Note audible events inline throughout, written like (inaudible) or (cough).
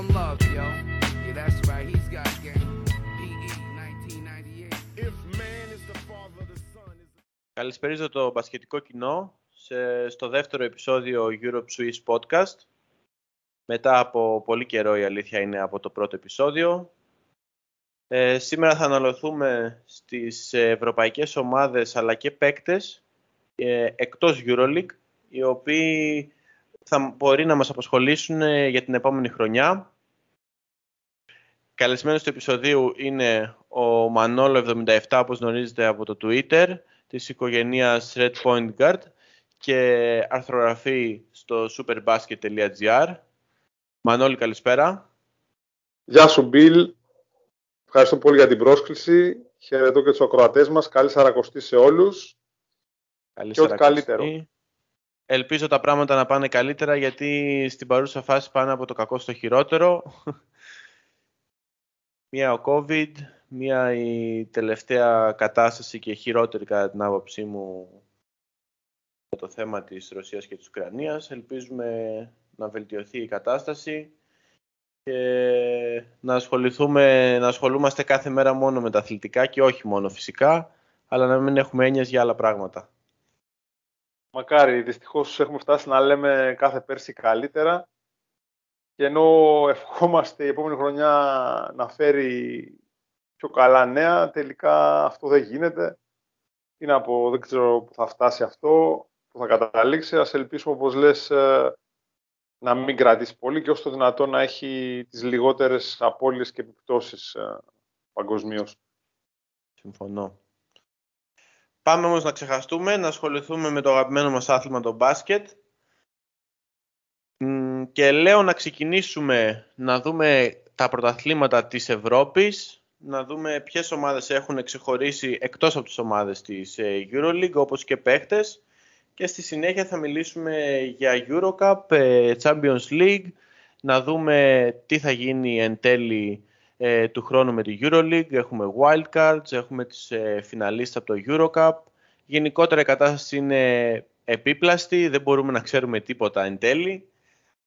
one love, yo. Yeah, that's right, he's got game. PE 1998. If man is the father, the son is. Καλησπέριζω το μπασκετικό κοινό σε, στο δεύτερο επεισόδιο Europe Swiss Podcast. Μετά από πολύ καιρό η αλήθεια είναι από το πρώτο επεισόδιο. Ε, σήμερα θα αναλωθούμε στις ευρωπαϊκές ομάδες αλλά και παίκτες ε, εκτός EuroLeague οι οποίοι θα μπορεί να μας απασχολήσουν ε, για την επόμενη χρονιά. Καλεσμένος του επεισοδίου είναι ο Manolo77 όπως γνωρίζετε από το Twitter της οικογένειας Red Point Guard και αρθρογραφεί στο superbasket.gr. Μανώλη, καλησπέρα. Γεια σου, Μπιλ. Ευχαριστώ πολύ για την πρόσκληση. Χαιρετώ και τους ακροατές μας. Καλή σαρακοστή σε όλους. Καλή Και ό,τι σαρακοστή. καλύτερο. Ελπίζω τα πράγματα να πάνε καλύτερα γιατί στην παρούσα φάση πάνε από το κακό στο χειρότερο. (laughs) μία ο COVID, μία η τελευταία κατάσταση και χειρότερη κατά την άποψή μου για το θέμα της Ρωσίας και της Ουκρανίας. Ελπίζουμε να βελτιωθεί η κατάσταση και να, ασχοληθούμε, να ασχολούμαστε κάθε μέρα μόνο με τα αθλητικά και όχι μόνο φυσικά, αλλά να μην έχουμε έννοιες για άλλα πράγματα. Μακάρι, δυστυχώς έχουμε φτάσει να λέμε κάθε πέρσι καλύτερα και ενώ ευχόμαστε η επόμενη χρονιά να φέρει πιο καλά νέα, τελικά αυτό δεν γίνεται. Τι να πω, δεν ξέρω που θα φτάσει αυτό, που θα καταλήξει. Ας ελπίσουμε, όπως λες, ε, να μην κρατήσει πολύ και όσο το δυνατόν να έχει τις λιγότερες απώλειες και επιπτώσεις παγκοσμίως. Συμφωνώ. Πάμε όμως να ξεχαστούμε, να ασχοληθούμε με το αγαπημένο μας άθλημα, το μπάσκετ. Μ, Και λέω να ξεκινήσουμε να δούμε τα πρωταθλήματα της Ευρώπης, να δούμε ποιες ομάδες έχουν ξεχωρίσει εκτός από τις ομάδες της ε, EuroLeague, όπως και παίχτες. Και στη συνέχεια θα μιλήσουμε για Eurocup, ε, Champions League, να δούμε τι θα γίνει εν τέλει ε, του χρόνου με τη EuroLeague, έχουμε wildcards, έχουμε τις ε, φιναλίστες από το Eurocup. Γενικότερα η κατάσταση είναι επίπλαστη, δεν μπορούμε να ξέρουμε τίποτα εν τέλει,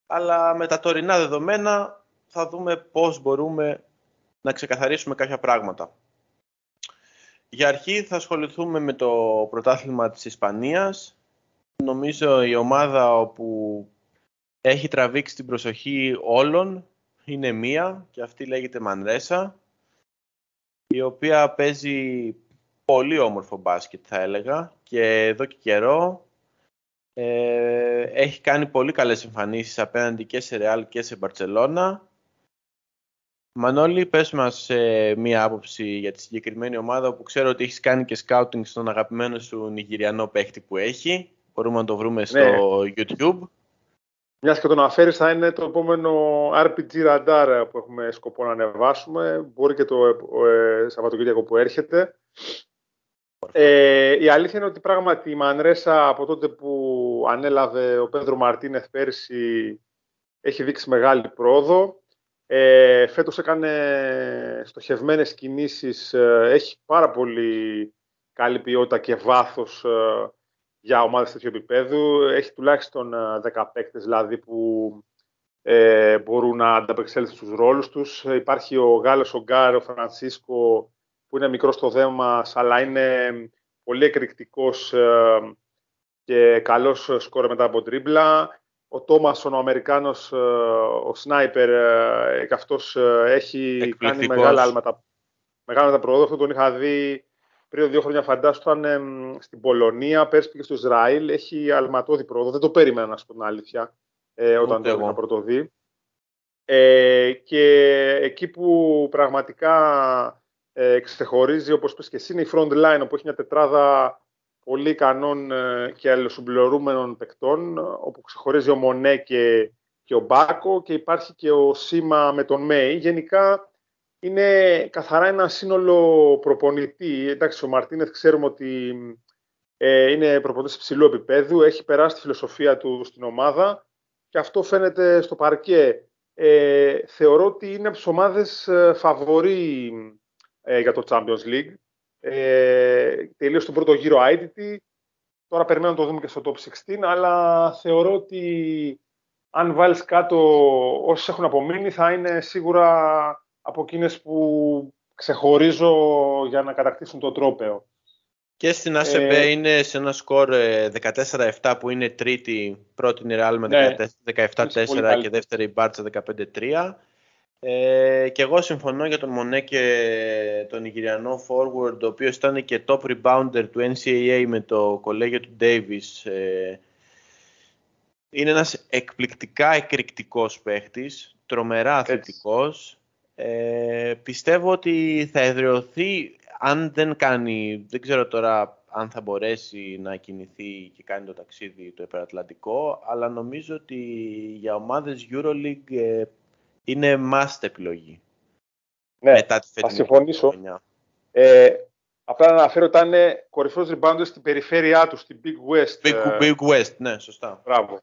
αλλά με τα τωρινά δεδομένα θα δούμε πώς μπορούμε να ξεκαθαρίσουμε κάποια πράγματα. Για αρχή θα ασχοληθούμε με το πρωτάθλημα της Ισπανίας. Νομίζω η ομάδα όπου έχει τραβήξει την προσοχή όλων είναι μία και αυτή λέγεται Μανρέσα η οποία παίζει πολύ όμορφο μπάσκετ θα έλεγα και εδώ και καιρό ε, έχει κάνει πολύ καλές εμφανίσεις απέναντι και σε Ρεάλ και σε Μπαρτσελώνα. Μανώλη, πες μας ε, μία άποψη για τη συγκεκριμένη ομάδα που ξέρω ότι έχεις κάνει και σκάουτινγκ στον αγαπημένο σου νιγηριανό παίχτη που έχει. Μπορούμε να το βρούμε στο YouTube. Μιας και το αναφέρεις θα είναι το επόμενο RPG Radar που έχουμε σκοπό να ανεβάσουμε. Μπορεί και το ε, Σαββατοκύριακο που έρχεται. Ε, η αλήθεια είναι ότι πράγματι η Μανρέσα από τότε που ανέλαβε ο Πέντρο Μαρτίνεθ πέρσι έχει δείξει μεγάλη πρόοδο. Ε, φέτος έκανε στοχευμένες κινήσεις, ε, έχει πάρα πολύ καλή ποιότητα και βάθος ε, για ομάδες τέτοιου επίπεδου. Έχει τουλάχιστον ε, 10 παίκτες δηλαδή που ε, μπορούν να ανταπεξέλθουν στους ρόλους τους. Υπάρχει ο Γάλλος, ο Γκάρ, ο Φρανσίσκο που είναι μικρός στο δέμα αλλά είναι πολύ εκρηκτικός ε, και καλός σκόρ μετά από τρίμπλα. Ο Τόμασον, ο Αμερικάνος, ε, ο Σνάιπερ, ε, και αυτός ε, έχει κάνει Εκπληκτικός. μεγάλα άλματα. Μεγάλα άλματα προόδου. Αυτό τον είχα δει πριν δύο χρόνια φαντάσου ήταν εμ, στην Πολωνία, πέρσι πήγε στο Ισραήλ. Έχει αλματώδη πρόοδο. Δεν το περίμενα να σου πω την αλήθεια ε, όταν Ούτε το εγώ. είχα πρωτοδεί. Ε, και εκεί που πραγματικά ε, ξεχωρίζει, όπως πες και εσύ, είναι η front line, όπου έχει μια τετράδα πολύ ικανών ε, και αλληλοσυμπληρούμενων παικτών, όπου ξεχωρίζει ο Μονέ και, και ο Μπάκο και υπάρχει και ο Σίμα με τον Μέι. Γενικά είναι καθαρά ένα σύνολο προπονητή. Εντάξει, ο Μαρτίνεθ ξέρουμε ότι ε, είναι προπονητής υψηλού επίπεδου, έχει περάσει τη φιλοσοφία του στην ομάδα και αυτό φαίνεται στο παρκέ. Ε, θεωρώ ότι είναι από τις ομάδες ε, φαβορή ε, για το Champions League. Ε, τελείωσε τον πρώτο γύρο IDT. Τώρα περιμένω να το δούμε και στο Top 16, αλλά θεωρώ ότι αν βάλεις κάτω όσοι έχουν απομείνει, θα είναι σίγουρα από εκείνες που ξεχωρίζω για να κατακτήσουν το τρόπεο. Και στην ΑΣΕΜΠ ε, είναι σε ένα σκορ 14-7 ε, που είναι τρίτη, πρώτη η Real με ναι, 17-4 και δεύτερη η Μπάρτσα 15-3. Ε, και εγώ συμφωνώ για τον Μονέ και τον Ιγυριανό forward, ο οποίος ήταν και top rebounder του NCAA με το κολέγιο του Davis. Ε, είναι ένας εκπληκτικά εκρηκτικός παίχτης, τρομερά αθλητικός. Ε, πιστεύω ότι θα εδραιωθεί αν δεν κάνει, δεν ξέρω τώρα αν θα μπορέσει να κινηθεί και κάνει το ταξίδι το υπερατλαντικό, αλλά νομίζω ότι για ομάδες EuroLeague ε, είναι must επιλογή. Ναι, Μετά τη θα συμφωνήσω. Ε, απλά να αναφέρω ότι ήταν κορυφαίος rebounder στην περιφέρειά τους, στην Big West. Big, ε, Big West, ναι, σωστά. Μπράβο.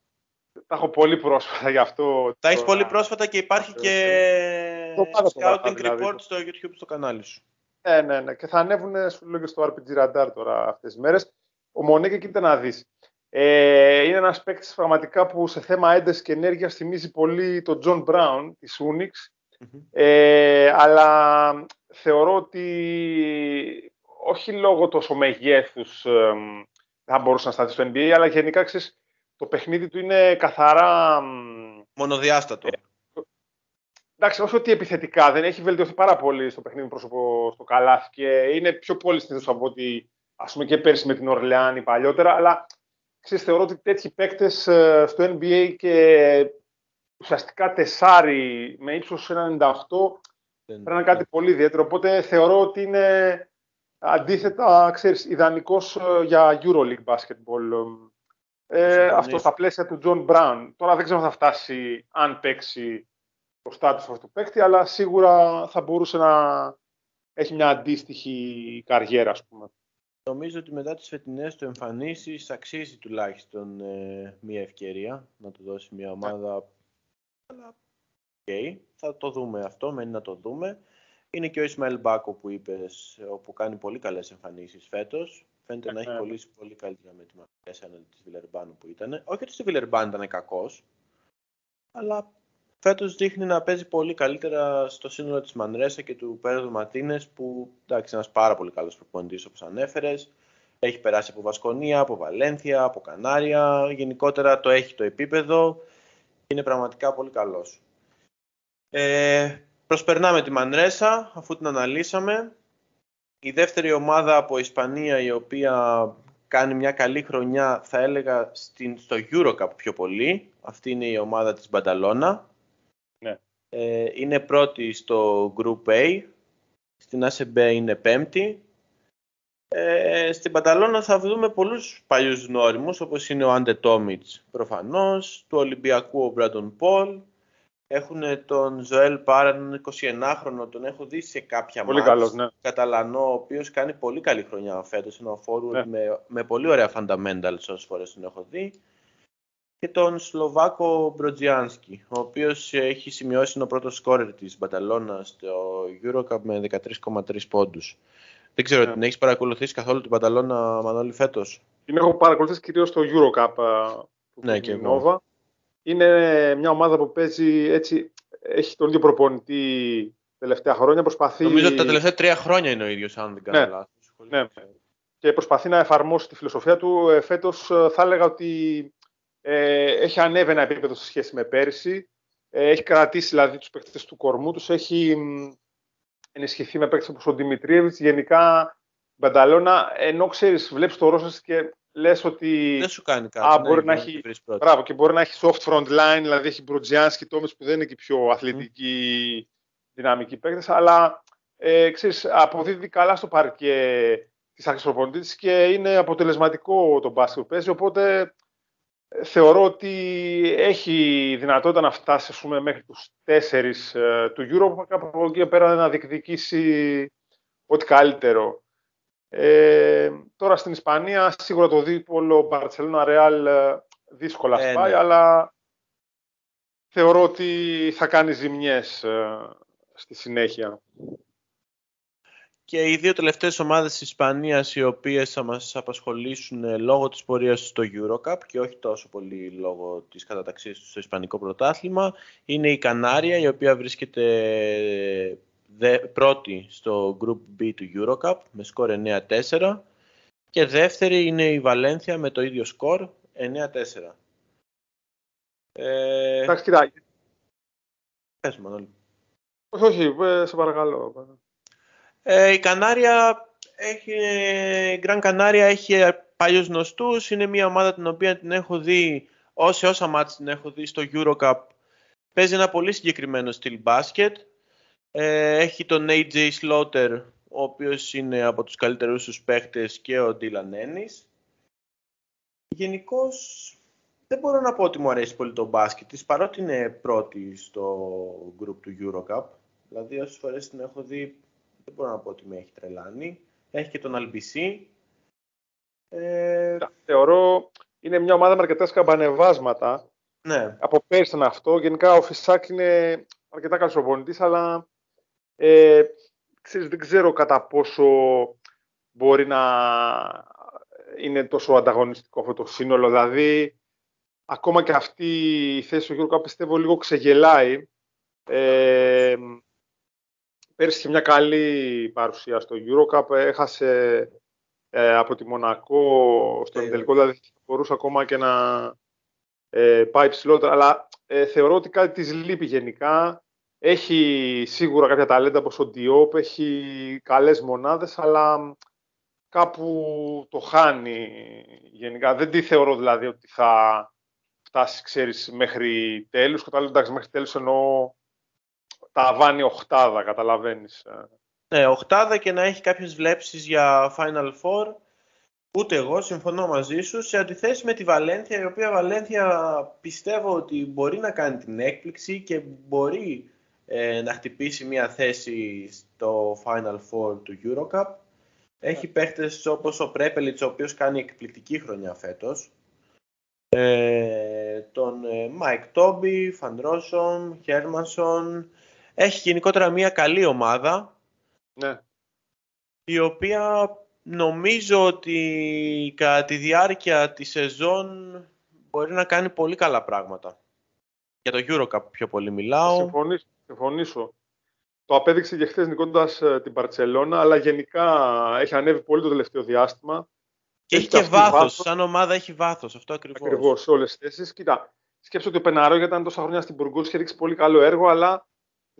Τα έχω πολύ πρόσφατα γι' αυτό. Τα έχεις πολύ πρόσφατα και υπάρχει και scouting δηλαδή. report στο YouTube στο κανάλι σου. Ναι, ναι, ναι. Και θα ανέβουν, σου λέω, στο RPG Radar τώρα αυτές τις μέρες. Ο Μονέκε κοίτα να δεις. Ε, είναι ένας παίκτης πραγματικά που σε θέμα έντασης και ενέργειας θυμίζει πολύ τον John Brown της Unix. Ε, αλλά θεωρώ ότι όχι λόγω τόσο μεγέθους ε, θα μπορούσε να σταθεί στο NBA, αλλά γενικά ξέρεις, το παιχνίδι του είναι καθαρά... Μονοδιάστατο. Ε, εντάξει, όσο ότι επιθετικά δεν έχει βελτιωθεί πάρα πολύ στο παιχνίδι πρόσωπο στο καλάθι και είναι πιο πολύ συνήθω από ότι ας πούμε και πέρσι με την Ορλεάνη παλιότερα, αλλά ξέρεις, θεωρώ ότι τέτοιοι παίκτες ε, στο NBA και ουσιαστικά τεσάρι με ύψος 1,98 πρέπει να είναι κάτι πολύ ιδιαίτερο. Οπότε θεωρώ ότι είναι αντίθετα, ξέρεις, ιδανικός ε, για EuroLeague basketball. Ε, αυτό στα πλαίσια του John Brown. Τώρα δεν ξέρω αν θα φτάσει αν παίξει το στάτους αυτού του παίκτη, αλλά σίγουρα θα μπορούσε να έχει μια αντίστοιχη καριέρα, ας πούμε. Νομίζω ότι μετά τις φετινές του εμφανίσεις αξίζει τουλάχιστον ε, μια ευκαιρία να του δώσει μια ομάδα. Αλλά, okay, θα το δούμε αυτό, μένει να το δούμε. Είναι και ο Ισμαήλ Μπάκο που είπες, όπου κάνει πολύ καλές εμφανίσεις φέτος. Φαίνεται να έχει κολλήσει πολύ καλύτερα με τη Μαρκέσα έναντι της Βιλερμπάνου που ήταν. Όχι ότι στη Βιλερμπάν ήταν κακός, αλλά Φέτος δείχνει να παίζει πολύ καλύτερα στο σύνολο της Μανρέσα και του Πέρδου Ματίνε, που εντάξει, ένας πάρα πολύ καλός προπονητής όπως ανέφερες. Έχει περάσει από Βασκονία, από Βαλένθια, από Κανάρια. Γενικότερα το έχει το επίπεδο. Είναι πραγματικά πολύ καλός. Ε, προσπερνάμε τη Μανρέσα αφού την αναλύσαμε. Η δεύτερη ομάδα από Ισπανία η οποία κάνει μια καλή χρονιά θα έλεγα στην, στο Eurocup πιο πολύ. Αυτή είναι η ομάδα της Μπανταλώνα ε, είναι πρώτη στο Group A, στην ACB είναι πέμπτη. Ε, στην Πανταλώνα θα δούμε πολλούς παλιούς γνώριμους, όπως είναι ο Άντε Τόμιτς προφανώς, του Ολυμπιακού ο Μπράντον Πολ, έχουν τον Ζωέλ Πάραν, 21χρονο, τον έχω δει σε κάποια πολύ καλός, ναι. Καταλανό, ο οποίος κάνει πολύ καλή χρονιά φέτος, είναι ο forward ναι. με, με πολύ ωραία fundamentals όσες φορές τον έχω δει και τον Σλοβάκο Μπροτζιάνσκι, ο οποίος έχει σημειώσει είναι ο πρώτος σκόρερ της Μπαταλώνας στο Eurocup με 13,3 πόντους. Δεν ξέρω, yeah. την έχεις παρακολουθήσει καθόλου την Μπαταλώνα Μανώλη φέτος; Την έχω παρακολουθήσει κυρίως στο Eurocup που ναι, και Nova. Είναι μια ομάδα που παίζει έτσι, έχει τον ίδιο προπονητή τελευταία χρόνια. Προσπαθεί... Νομίζω ότι τα τελευταία τρία χρόνια είναι ο ίδιος, αν δεν κάνω ναι. λάθος. Ναι. Και προσπαθεί να εφαρμόσει τη φιλοσοφία του. Ε, φέτος ε, θα έλεγα ότι ε, έχει ανέβει ένα επίπεδο σε σχέση με πέρυσι. Ε, έχει κρατήσει δηλαδή τους παίκτες του κορμού τους. Έχει ενισχυθεί με παίκτες όπως ο Δημητρίεβιτς. Γενικά, Μπανταλώνα, ενώ ξέρεις, βλέπεις το Ρώσας και λες ότι... Δεν σου κάνει κάτι. Α, ναι, μπορεί να έχει, μπράβο, και μπορεί να έχει soft front line, δηλαδή έχει Μπροτζιάνσκι, Τόμες που δεν είναι και πιο αθλητικοί, mm. δυναμικοί παίκτες, αλλά ε, ξέρεις, αποδίδει καλά στο παρκέ της αρχής και είναι αποτελεσματικό το μπάσκετ που παίζει, οπότε θεωρώ ότι έχει δυνατότητα να φτάσει πούμε, μέχρι τους τέσσερις ε, του Euro από εκεί πέρα να διεκδικήσει ό,τι καλύτερο. Ε, τώρα στην Ισπανία σίγουρα το δίπολο Barcelona Real ε, δύσκολα ε, σπάει, ναι. αλλά θεωρώ ότι θα κάνει ζημιές στη συνέχεια. Και οι δύο τελευταίες ομάδες της Ισπανίας οι οποίες θα μας απασχολήσουν ε, λόγω της πορείας στο Eurocup και όχι τόσο πολύ λόγω της καταταξής τους στο Ισπανικό πρωτάθλημα είναι η Κανάρια η οποία βρίσκεται ε, πρώτη στο Group B του Eurocup με σκορ 9-4 και δεύτερη είναι η Βαλένθια με το ίδιο σκορ 9-4. Ε... Εντάξει, κοιτάξτε. Πες, Μανώλη. Όχι, όχι, ε, σε παρακαλώ. Ε, η Κανάρια έχει, η Γκραν Κανάρια έχει παλιούς γνωστούς, είναι μια ομάδα την οποία την έχω δει, όσε όσα μάτια την έχω δει στο Eurocup, παίζει ένα πολύ συγκεκριμένο στυλ μπάσκετ. Ε, έχει τον AJ Slaughter, ο οποίος είναι από τους καλύτερους τους παίχτες και ο Dylan Ennis. Γενικώς δεν μπορώ να πω ότι μου αρέσει πολύ το μπάσκετ της, παρότι είναι πρώτη στο group του Eurocup. Δηλαδή όσες φορές την έχω δει δεν μπορώ να πω ότι με έχει τρελάνει. Έχει και τον LBC. Ε... Θεωρώ είναι μια ομάδα με αρκετά σκαμπανεβάσματα. Ναι. Από πέρσι ήταν αυτό. Γενικά ο Φυσάκ είναι αρκετά καλός προπονητής, αλλά ε, ξέρεις, δεν ξέρω κατά πόσο μπορεί να είναι τόσο ανταγωνιστικό αυτό το σύνολο. Δηλαδή, ακόμα και αυτή η θέση του Γιώργου πιστεύω λίγο ξεγελάει. Ε, πέρυσι είχε μια καλή παρουσία στο Eurocup, έχασε ε, από τη Μονακό στο ε. τελικό, δηλαδή μπορούσε ακόμα και να ε, πάει ψηλότερα, αλλά ε, θεωρώ ότι κάτι της λείπει γενικά. Έχει σίγουρα κάποια ταλέντα όπως ο Diop, έχει καλές μονάδες, αλλά κάπου το χάνει γενικά. Δεν τη θεωρώ δηλαδή ότι θα φτάσει, ξέρεις, μέχρι τέλους. Κατά εντάξει, μέχρι τέλους εννοώ τα βάνει οχτάδα, καταλαβαίνεις. Ναι, οχτάδα και να έχει κάποιες βλέψεις για Final Four. Ούτε εγώ, συμφωνώ μαζί σου, σε αντιθέσει με τη Βαλένθια, η οποία Βαλένθια πιστεύω ότι μπορεί να κάνει την έκπληξη και μπορεί ε, να χτυπήσει μια θέση στο Final Four του Eurocup. Έχει παίχτες όπως ο Πρέπελιτς, ο οποίος κάνει εκπληκτική χρονιά φέτος. Ε, τον Μάικ Τόμπι, Φαν Ρόσομ, Χέρμανσον. Έχει γενικότερα μια καλή ομάδα. Ναι. Η οποία νομίζω ότι κατά τη διάρκεια της σεζόν μπορεί να κάνει πολύ καλά πράγματα. Για το Eurocup πιο πολύ μιλάω. Συμφωνήσω. συμφωνήσω. Το απέδειξε και χθες νικώντα ε, την Παρσελώνα, αλλά γενικά έχει ανέβει πολύ το τελευταίο διάστημα. Και έχει, και βάθος. Σαν ομάδα έχει βάθος. Αυτό ακριβώς. Ακριβώς, σε όλες τις θέσεις. Κοίτα, σκέψω ότι ο Πεναρό ήταν τόσα χρόνια στην Μπουργκού, είχε ρίξει πολύ καλό έργο, αλλά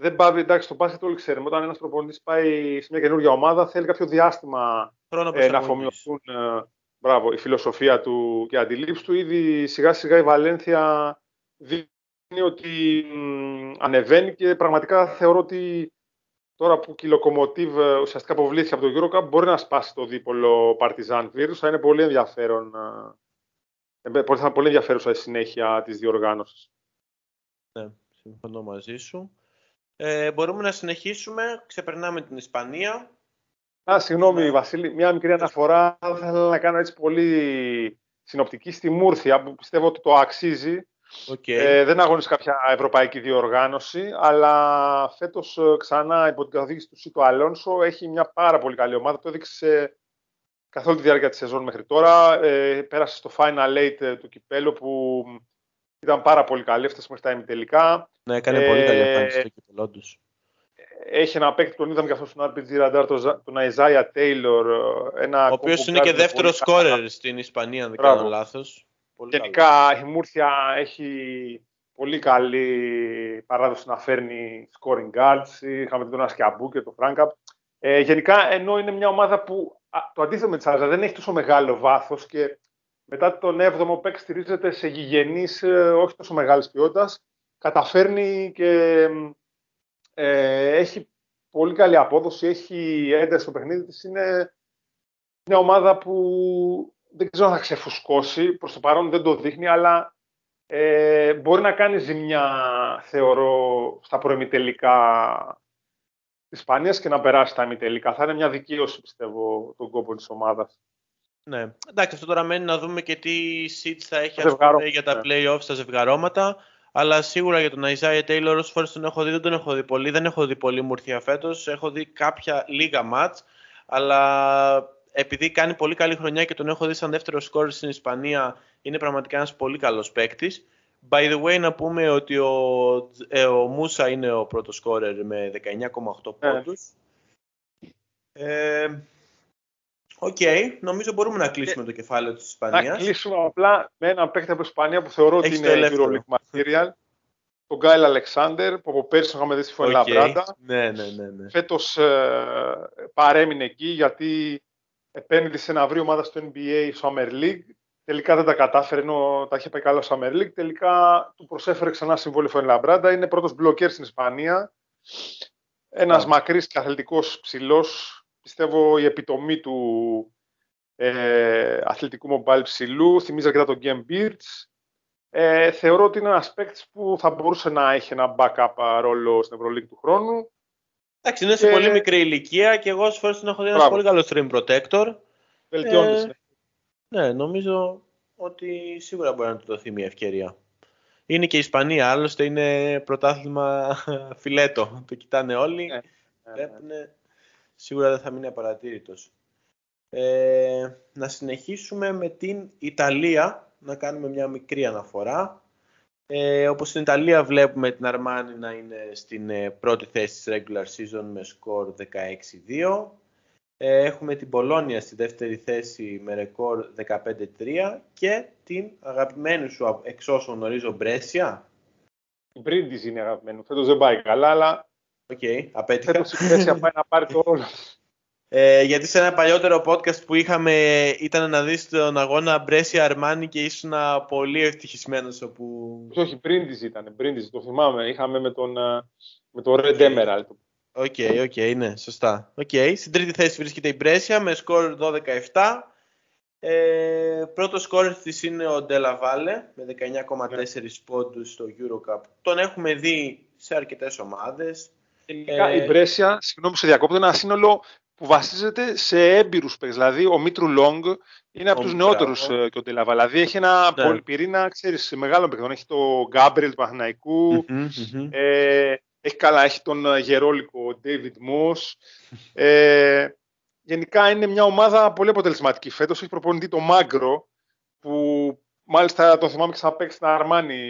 δεν πάει. Εντάξει, το μπάσκετ όλοι ξέρουμε. Όταν ένας προπονητής πάει σε μια καινούργια ομάδα, θέλει κάποιο διάστημα ε, να αφομοιωθούν ε, μπράβο, η φιλοσοφία του και η αντιλήψη του. Ήδη σιγά σιγά η Βαλένθια δείχνει ότι ανεβαίνει και πραγματικά θεωρώ ότι τώρα που η Λοκομοτίβ ε, ουσιαστικά αποβλήθηκε από το Eurocup, μπορεί να σπάσει το δίπολο Partizan Virus. Θα είναι πολύ ενδιαφέρον. Ε, ε, θα είναι πολύ ενδιαφέρουσα η συνέχεια της διοργάνωσης. Ναι, συμφωνώ μαζί σου. Ε, μπορούμε να συνεχίσουμε. Ξεπερνάμε την Ισπανία. Α, συγγνώμη, ναι. Βασίλη. Μια μικρή αναφορά. Θα ήθελα να κάνω έτσι πολύ συνοπτική στη Μούρθια, που πιστεύω ότι το αξίζει. Okay. Ε, δεν αγωνίζεις κάποια ευρωπαϊκή διοργάνωση, αλλά φέτος ε, ξανά υπό την καθοδήγηση του Σίτο Αλόνσο έχει μια πάρα πολύ καλή ομάδα. Το έδειξε καθ' όλη τη διάρκεια της σεζόν μέχρι τώρα. Ε, πέρασε στο Final Eight ε, του κυπέλου που ήταν πάρα πολύ καλή, έφτασε μέχρι τα ημιτελικά. Ναι, έκανε πολύ καλή εμφάνιση στο κυπέλο του. Έχει ένα παίκτη, τον είδαμε και αυτός στον RPG Radar, τον Αϊζάια Τέιλορ. Ο οποίος είναι και δεύτερος σκόρερ στην Ισπανία, αν δεν κάνω λάθος. Γενικά η Μούρθια έχει πολύ καλή παράδοση να φέρνει scoring guards. Είχαμε τον Ασκιαμπού και τον Φράγκαπ. Ε, γενικά, ενώ είναι μια ομάδα που το αντίθετο με τη Σάζα δεν έχει τόσο μεγάλο βάθος και μετά τον 7ο παίκ στηρίζεται σε γηγενείς ε, όχι τόσο μεγάλης ποιότητας, καταφέρνει και ε, έχει πολύ καλή απόδοση, έχει ένταση στο παιχνίδι της. Είναι μια ομάδα που δεν ξέρω αν θα ξεφουσκώσει, προς το παρόν δεν το δείχνει, αλλά ε, μπορεί να κάνει ζημιά, θεωρώ, στα προεμιτελικά της Ισπανίας και να περάσει τα ημιτελικά. Θα είναι μια δικαίωση, πιστεύω, τον κόπο της ομάδας. Ναι. Εντάξει, αυτό τώρα μένει να δούμε και τι seats θα έχει πούμε, για τα ναι. play-offs στα ζευγαρώματα. Αλλά σίγουρα για τον Isaiah Taylor, όσες φορές τον έχω δει, δεν τον έχω δει πολύ. Δεν έχω δει πολύ μουρθία φέτος. Έχω δει κάποια λίγα μάτς. αλλά επειδή κάνει πολύ καλή χρονιά και τον έχω δει σαν δεύτερο σκόρερ στην Ισπανία, είναι πραγματικά ένας πολύ καλός παίκτης. By the way, να πούμε ότι ο, ε, ο Μούσα είναι ο πρώτος σκόρερ με 19,8 ναι. πόντους. Ε, OK, okay. νομίζω μπορούμε να κλείσουμε το κεφάλαιο της Ισπανίας. Να κλείσουμε απλά με έναν παίκτη από Ισπανία που θεωρώ ότι είναι EuroLeague material. Τον Κάιλ Αλεξάντερ, που από πέρσι είχαμε δει στη Φωνή okay. Ναι, ναι, ναι, ναι. Φέτος ε, παρέμεινε εκεί γιατί επένδυσε να βρει ομάδα στο NBA Summer League. Τελικά δεν τα κατάφερε, ενώ τα είχε πάει καλά στο Summer League. Τελικά του προσέφερε ξανά συμβόλαιο Φωνή Λαμπράντα. Είναι πρώτος μπλοκέρ στην Ισπανία. Ένας yeah. μακρύς και αθλητικός ψηλός πιστεύω η επιτομή του ε, αθλητικού mobile ψηλού, θυμίζει αρκετά τον Game Beards. Ε, θεωρώ ότι είναι ένας παίκτης που θα μπορούσε να έχει ένα backup ρόλο στην Ευρωλίγη του χρόνου. Εντάξει, είναι σε πολύ μικρή ηλικία και εγώ φορές τον έχω δει ένας πολύ καλός stream protector. Βελτιώνεται. Ε, ναι, νομίζω ότι σίγουρα μπορεί να του δοθεί μια ευκαιρία. Είναι και η Ισπανία, άλλωστε είναι πρωτάθλημα (laughs) φιλέτο. Το κοιτάνε όλοι. Ναι, ναι, ναι σίγουρα δεν θα μείνει απαρατήρητος. Ε, να συνεχίσουμε με την Ιταλία, να κάνουμε μια μικρή αναφορά. Ε, όπως στην Ιταλία βλέπουμε την Αρμάνι να είναι στην ε, πρώτη θέση της regular season με σκορ 16-2. Ε, έχουμε την Μπολόνια στη δεύτερη θέση με ρεκόρ 15-3 και την αγαπημένη σου εξ όσων γνωρίζω Μπρέσια. Η Μπρίντιζι είναι αγαπημένη. Φέτος δεν πάει καλά, αλλά OK, okay, απέτυχα. Φέτος η πάει να πάρει το ρόλο. Ε, γιατί σε ένα παλιότερο podcast που είχαμε ήταν να δεις τον αγώνα Μπρέσια Αρμάνι και ήσουν πολύ ευτυχισμένος όπου... Όχι, Μπρίντιζι ήταν, Μπρίντιζι, το θυμάμαι. Είχαμε με τον, με τον Red Emerald. OK, okay, OK, okay, ναι, σωστά. Okay. Στην τρίτη θέση βρίσκεται η Μπρέσια με σκορ 12-17. Ε, πρώτος σκόρερ της είναι ο Ντέλα Βάλε με 19,4 ναι. πόντους στο Eurocup. Τον έχουμε δει σε αρκετές ομάδες. Τελικά ε... η Μπρέσια, συγγνώμη σε διακόπτω, είναι ένα σύνολο που βασίζεται σε έμπειρους παίκτες. Δηλαδή, ο Μίτρου Λόγκ είναι από τους νεότερους ε, και ο Τελαβά. Δηλαδή, έχει ένα ναι. πολυπυρήνα, ξέρεις, μεγάλο παικτών. Έχει το Γκάμπριελ του παθηναικου Ε, έχει καλά, έχει τον ε, γερόλικο David Moss. Ε, γενικά είναι μια ομάδα πολύ αποτελεσματική φέτος. Έχει προπονητή το Μάγκρο, που μάλιστα το θυμάμαι και σαν παίξει στην Αρμάνι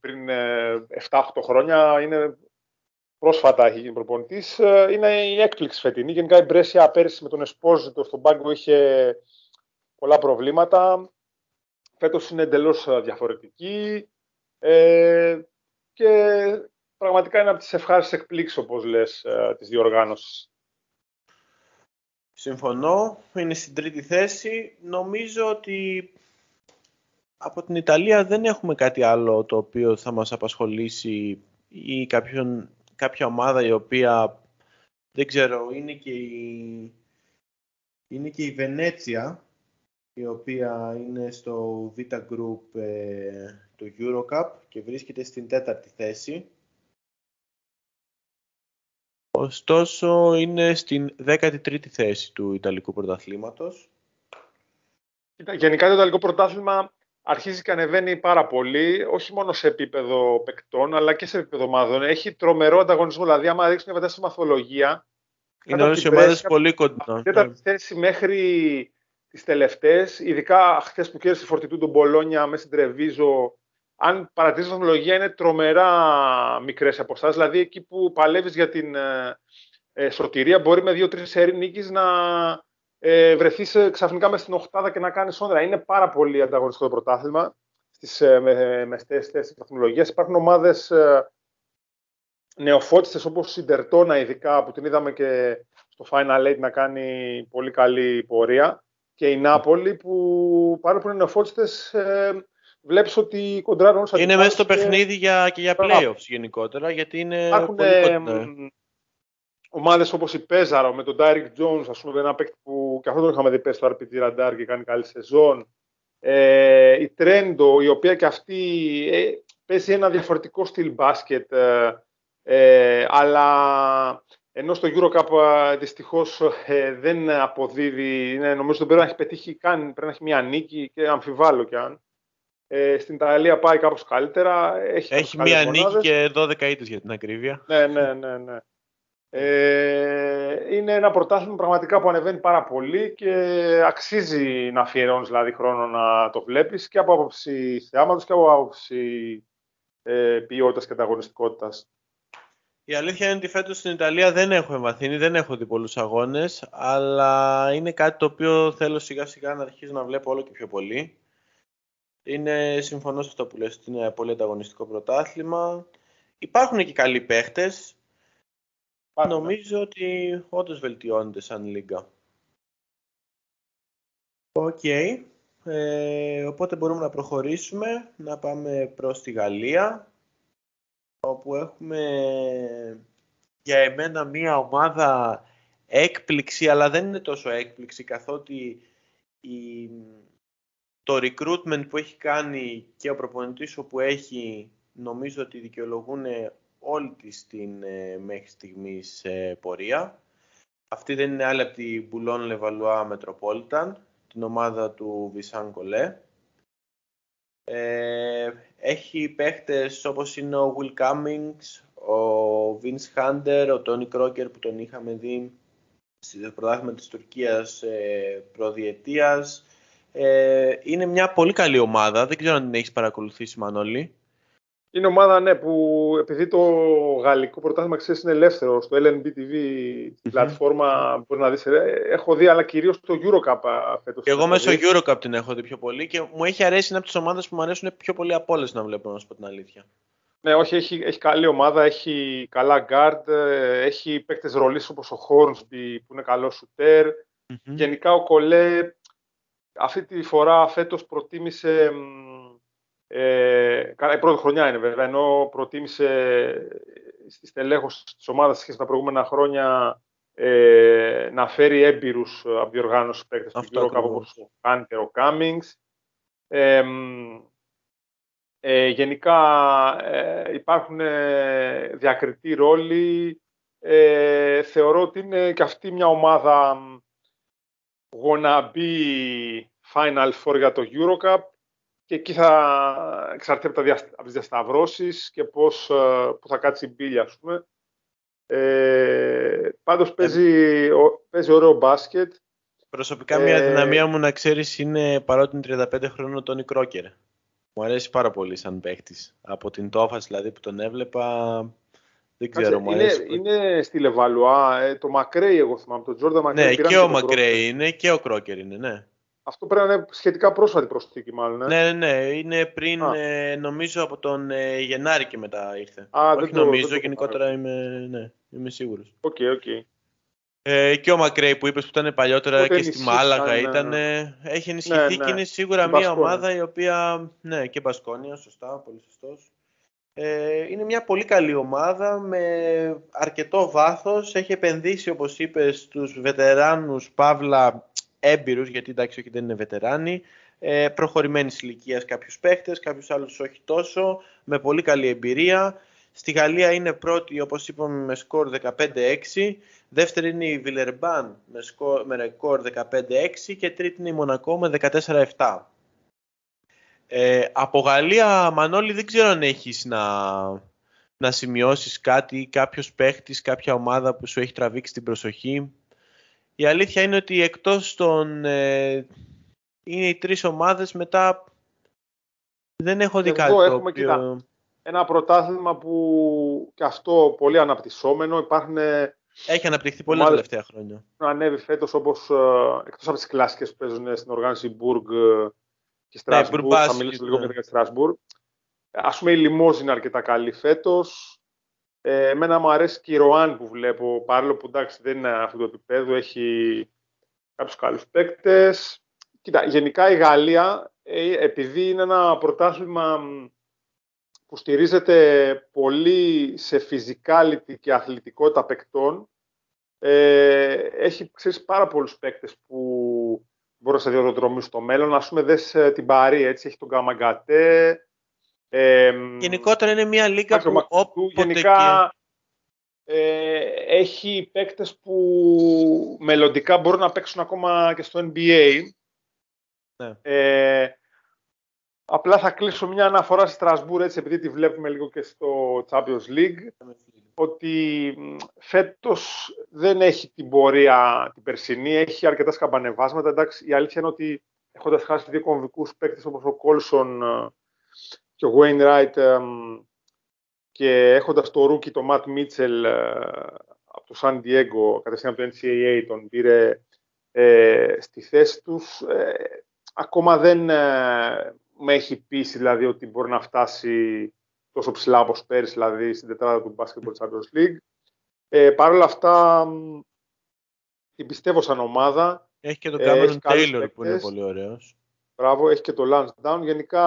πριν 7-8 ε, χρόνια. Είναι πρόσφατα έχει γίνει προπονητής, ε, είναι η έκπληξη φετινή. Γενικά η Μπρέσια πέρυσι με τον Εσπόζητο στον πάγκο είχε πολλά προβλήματα. Φέτος είναι εντελώς ε, διαφορετική ε, και πραγματικά είναι από τις ευχάριστες εκπλήξεις, όπως λες, ε, της διοργάνωσης. Συμφωνώ, είναι στην τρίτη θέση. Νομίζω ότι από την Ιταλία δεν έχουμε κάτι άλλο το οποίο θα μας απασχολήσει ή κάποιον κάποια ομάδα η οποία δεν ξέρω, είναι και η, είναι και η Βενέτσια η οποία είναι στο Vita Group ε, του Eurocup και βρίσκεται στην τέταρτη θέση. Ωστόσο είναι στην 13η θέση του Ιταλικού Πρωταθλήματος. Γενικά το Ιταλικό Πρωτάθλημα αρχίζει και ανεβαίνει πάρα πολύ, όχι μόνο σε επίπεδο παικτών, αλλά και σε επίπεδο ομάδων. Έχει τρομερό ανταγωνισμό. Δηλαδή, άμα ρίξει μια στη μαθολογία. Είναι όλες οι ομάδες πολύ κοντά. Δεν τα θέση μέχρι τις τελευταίες, ειδικά χθες που κέρδισε η φορτιτού τον Μπολόνια μέσα στην Τρεβίζο. Αν παρατηρήσεις τη μαθολογία, είναι τρομερά μικρές αποστάσεις. Δηλαδή, εκεί που παλεύεις για την ε, ε σωτηρία, μπορεί με δύο-τρεις σερή νίκης να ε, βρεθείς ξαφνικά μες στην Οχτάδα και να κάνεις όνειρα. Είναι πάρα πολύ ανταγωνιστικό το πρωτάθλημα στις ε, μεστέ θέσεις βαθμολογία. Υπάρχουν ομάδες ε, νεοφώτιστες όπως η Ντερτόνα, ειδικά που την είδαμε και στο Final Eight να κάνει πολύ καλή πορεία. Και η Νάπολη που παρόλο που είναι νεοφώτιστες, ε, βλέπεις ότι κοντράρουν Είναι μέσα στο παιχνίδι για, και για playoffs γενικότερα, γιατί είναι Υπάρχουν, πολύ κοντά ομάδες όπως η Πέζαρο με τον Ντάιρικ Jones, ας πούμε, ένα παίκτη που και αυτό τον είχαμε δει πέσει στο RPG Radar και κάνει καλή σεζόν. Ε, η Τρέντο, η οποία και αυτή ε, παίζει ένα διαφορετικό στυλ μπάσκετ, ε, ε αλλά ενώ στο Eurocup ε, δυστυχώς ε, δεν αποδίδει, είναι, νομίζω ότι πρέπει να έχει πετύχει καν, πρέπει να έχει μια νίκη και αμφιβάλλω κι αν. Ε, στην Ιταλία πάει κάπως καλύτερα. Έχει, έχει μια νίκη και 12 ήττες για την ακρίβεια. Ναι, ναι, ναι. ναι. Ε, είναι ένα πρωτάθλημα πραγματικά που ανεβαίνει πάρα πολύ και αξίζει να αφιερώνεις δηλαδή χρόνο να το βλέπεις και από άποψη θεάματος και από άποψη ε, ποιότητας και ανταγωνιστικότητας. Η αλήθεια είναι ότι φέτος στην Ιταλία δεν έχω εμβαθύνει, δεν έχω δει πολλούς αγώνες, αλλά είναι κάτι το οποίο θέλω σιγά σιγά να αρχίσω να βλέπω όλο και πιο πολύ. Είναι, συμφωνώ σε αυτό που λες, ότι είναι πολύ ανταγωνιστικό πρωτάθλημα. Υπάρχουν και καλοί παίχτες. Νομίζω ότι όντως βελτιώνεται σαν λίγα. Οκ. Ε, οπότε μπορούμε να προχωρήσουμε, να πάμε προς τη Γαλλία, όπου έχουμε για εμένα μία ομάδα έκπληξη, αλλά δεν είναι τόσο έκπληξη, καθότι η, το recruitment που έχει κάνει και ο προπονητής που έχει, νομίζω ότι δικαιολογούν όλη της την ε, μέχρι στιγμής ε, πορεία. Αυτή δεν είναι άλλη από την Boulogne Levallois Metropolitan, την ομάδα του Βισάν Κολέ. Ε, έχει παίχτες όπως είναι ο Will Cummings, ο Vince Hunter, ο Tony Crocker που τον είχαμε δει στο πρωτάθλημα της Τουρκίας ε, προδιετίας. Ε, είναι μια πολύ καλή ομάδα, δεν ξέρω αν την έχεις παρακολουθήσει Μανώλη. Είναι ομάδα ναι, που επειδή το γαλλικό πρωτάθλημα ξέρεις είναι ελεύθερο στο LNB TV mm-hmm. πλατφόρμα μπορεί να δεις, ε, έχω δει αλλά κυρίως το Eurocup φέτος. Και εγώ μέσω Eurocup την έχω δει πιο πολύ και μου έχει αρέσει είναι από τις ομάδες που μου αρέσουν πιο πολύ από όλες να βλέπω να σου πω την αλήθεια. Ναι, όχι, έχει, έχει καλή ομάδα, έχει καλά guard, ε, έχει παίκτες ρολής όπως ο Hornsby που είναι καλός σουτέρ. Mm-hmm. Γενικά ο Κολέ αυτή τη φορά φέτος προτίμησε ε, η πρώτη χρονιά είναι βέβαια, ενώ προτίμησε στη στελέχωση της ομάδας σχέση με τα προηγούμενα χρόνια ε, να φέρει έμπειρους από διοργάνωση παίκτες του Euro όπως ο Κάντερ, ο Κάμινγκς. Ε, ε, γενικά ε, υπάρχουν ε, διακριτοί ρόλοι. Ε, θεωρώ ότι είναι και αυτή μια ομάδα gonna be Final Four για το Eurocup και εκεί θα εξαρτηθεί από, από τις διασταυρώσεις και πώς ε, που θα κάτσει η μπίλια, ας πούμε. Ε, πάντως παίζει, παίζει ωραίο μπάσκετ. Προσωπικά μια ε, δυναμία μου να ξέρεις είναι παρότι είναι 35 χρόνων ο Τόνι Κρόκερ. Μου αρέσει πάρα πολύ σαν παίχτης. Από την τόφαση δηλαδή που τον έβλεπα δεν ξέρω, μου αρέσει. Είναι, είναι στη Λεβαλουά, ε, το Μακρέι εγώ θυμάμαι, τον Τζόρντα Μακρέι. Ναι, και ο Μακρέι είναι και ο Κρόκερ είναι, ναι. Αυτό πρέπει να είναι σχετικά πρόσφατη προσθήκη, μάλλον. Ε. Ναι, ναι, ναι. Είναι πριν, ε, νομίζω, από τον ε, Γενάρη και μετά ήρθε. Α, Όχι δεν νομίζω, δεν γενικότερα είμαι, ναι, είμαι σίγουρος. OK, okay, OK. Okay. Ε, και ο Μακρέι που είπες που ήταν παλιότερα και στη Μάλαγα ναι, ήταν, ναι. έχει ενισχυθεί ναι, ναι. και είναι σίγουρα μια ομάδα η οποία, ναι, και Μπασκόνια, σωστά, πολύ σωστός. Ε, είναι μια πολύ καλή ομάδα με αρκετό βάθος, έχει επενδύσει όπως είπες στους βετεράνους Παύλα έμπειρους, γιατί εντάξει όχι δεν είναι βετεράνοι, ε, προχωρημένης ηλικίας κάποιους παίχτες, κάποιους άλλους όχι τόσο, με πολύ καλή εμπειρία. Στη Γαλλία είναι πρώτη, όπως είπαμε, με σκορ 15-6. Δεύτερη είναι η Βιλερμπάν με, σκορ, με ρεκόρ 15-6 και τρίτη είναι η Μονακό με 14-7. Ε, από Γαλλία, Μανώλη, δεν ξέρω αν έχεις να, να σημειώσεις κάτι ή κάποιος παίχτης, κάποια ομάδα που σου έχει τραβήξει την προσοχή. Η αλήθεια είναι ότι εκτός των... Ε, είναι οι τρεις ομάδες μετά δεν έχω δει κάτι το οποίο... ένα πρωτάθλημα που και αυτό πολύ αναπτυσσόμενο. Υπάρχουν έχει αναπτυχθεί πολύ τα τελευταία χρόνια. Ανέβει φέτος όπως ε, εκτός από τις κλασικές που παίζουν στην οργάνωση Μπουργκ ε, και Στρασβούργ. Ναι, θα μιλήσω λίγο για τη Στρασβούργ. Α πούμε, η Λιμόζ είναι αρκετά καλή φέτος. Ε, εμένα μου αρέσει και η Ροάν που βλέπω, παρόλο που εντάξει δεν είναι αυτού του επίπεδου, έχει κάποιους καλούς παίκτες. Κοίτα, γενικά η Γαλλία, ε, επειδή είναι ένα πρωτάθλημα που στηρίζεται πολύ σε physicality και αθλητικότητα παικτών, ε, έχει ξέρεις, πάρα πολλούς παίκτες που μπορεί να σε διοδρομήσουν στο μέλλον. Ας πούμε, δες ε, την Παρή, έτσι, έχει τον Καμαγκατέ, ε, Γενικότερα είναι μια λίγα που όποτε γενικά, ε, έχει παίκτες που μελλοντικά μπορούν να παίξουν ακόμα και στο NBA. Ναι. Ε, απλά θα κλείσω μια αναφορά στη Στρασβούρ, έτσι, επειδή τη βλέπουμε λίγο και στο Champions League. ότι φέτος δεν έχει την πορεία την περσινή, έχει αρκετά σκαμπανεβάσματα. Εντάξει, η αλήθεια είναι ότι έχοντας χάσει δύο κομβικούς παίκτες όπως ο Κόλσον ε, και ο Wainwright ε, και έχοντας το rookie, το Matt Mitchell από το San Diego, κατευθείαν από το NCAA, τον πήρε ε, στη θέση τους, ε, ακόμα δεν ε, με έχει πείσει δηλαδή ότι μπορεί να φτάσει τόσο ψηλά όπως πέρυσι, δηλαδή στην τετράδα του Basketball Champions League. Ε, Παρ' όλα αυτά, την πιστεύω σαν ομάδα. Έχει και τον Cameron Taylor που είναι πολύ ωραίος. Μπράβο, έχει και το Lance Down. Γενικά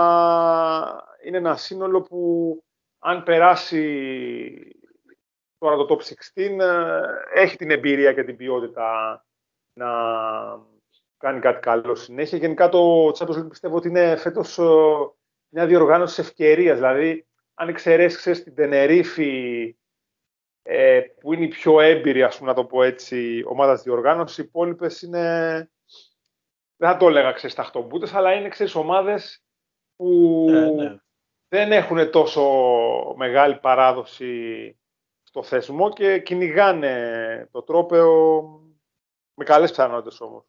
είναι ένα σύνολο που αν περάσει τώρα το Top 16 έχει την εμπειρία και την ποιότητα να κάνει κάτι καλό συνέχεια. Γενικά το Champions League πιστεύω ότι είναι φέτος μια διοργάνωση ευκαιρίας. Δηλαδή, αν εξαιρέσεις την Τενερίφη, ε, που είναι η πιο έμπειρη, ας πούμε, να το πω έτσι, ομάδας διοργάνωσης, οι υπόλοιπες είναι, δεν θα το έλεγα, ξέρεις, ταχτομπούτες, αλλά είναι, ξέρεις, ομάδες που ε, ναι. δεν έχουν τόσο μεγάλη παράδοση στο θεσμό και κυνηγάνε το τρόπεο με καλές πιθανότητες όμως.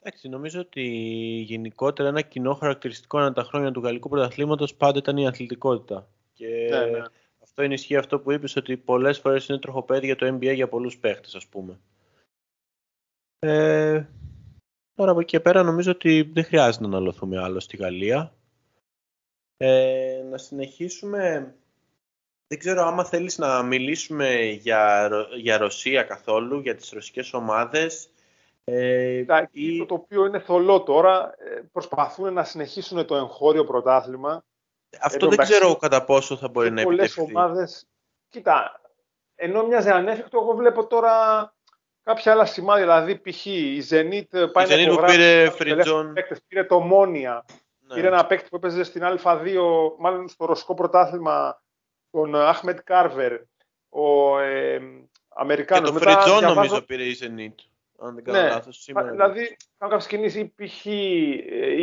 Εντάξει, νομίζω ότι γενικότερα ένα κοινό χαρακτηριστικό ανά τα χρόνια του γαλλικού πρωταθλήματος πάντα ήταν η αθλητικότητα. Και ναι, ναι. αυτό είναι ισχύει αυτό που είπες ότι πολλές φορές είναι τροχοπέδι για το NBA για πολλούς παίχτες ας πούμε. Ε, τώρα από εκεί και πέρα νομίζω ότι δεν χρειάζεται να αναλωθούμε άλλο στη Γαλλία. Ε, να συνεχίσουμε δεν ξέρω άμα θέλεις να μιλήσουμε για, για Ρωσία καθόλου, για τις ρωσικές ομάδες. Ε, ή... Το οποίο είναι θολό τώρα, ε, προσπαθούν να συνεχίσουν το εγχώριο πρωτάθλημα. Αυτό δεν ξέρω κατά πόσο θα μπορεί να επιτευχθεί. Πολλές ομάδες, κοίτα, ενώ μοιάζει ανέφικτο, εγώ βλέπω τώρα κάποια άλλα σημάδια. Δηλαδή, π.χ. η Zenit πάει η Zenit που πήρε Φριτζόν. Πήρε το Μόνια. Ναι. Πήρε ένα παίκτη που έπαιζε στην Α2, μάλλον στο ρωσικό πρωτάθλημα τον Αχμετ Κάρβερ, ο ε, Αμερικάνος. Και τον Φριτζόν διαβάζω... νομίζω πήρε η Zenit. Αν δεν κάνω ναι, λάθος, σήμερα. Δηλαδή, κάνω κάποιες κινήσεις, π.χ. Ε,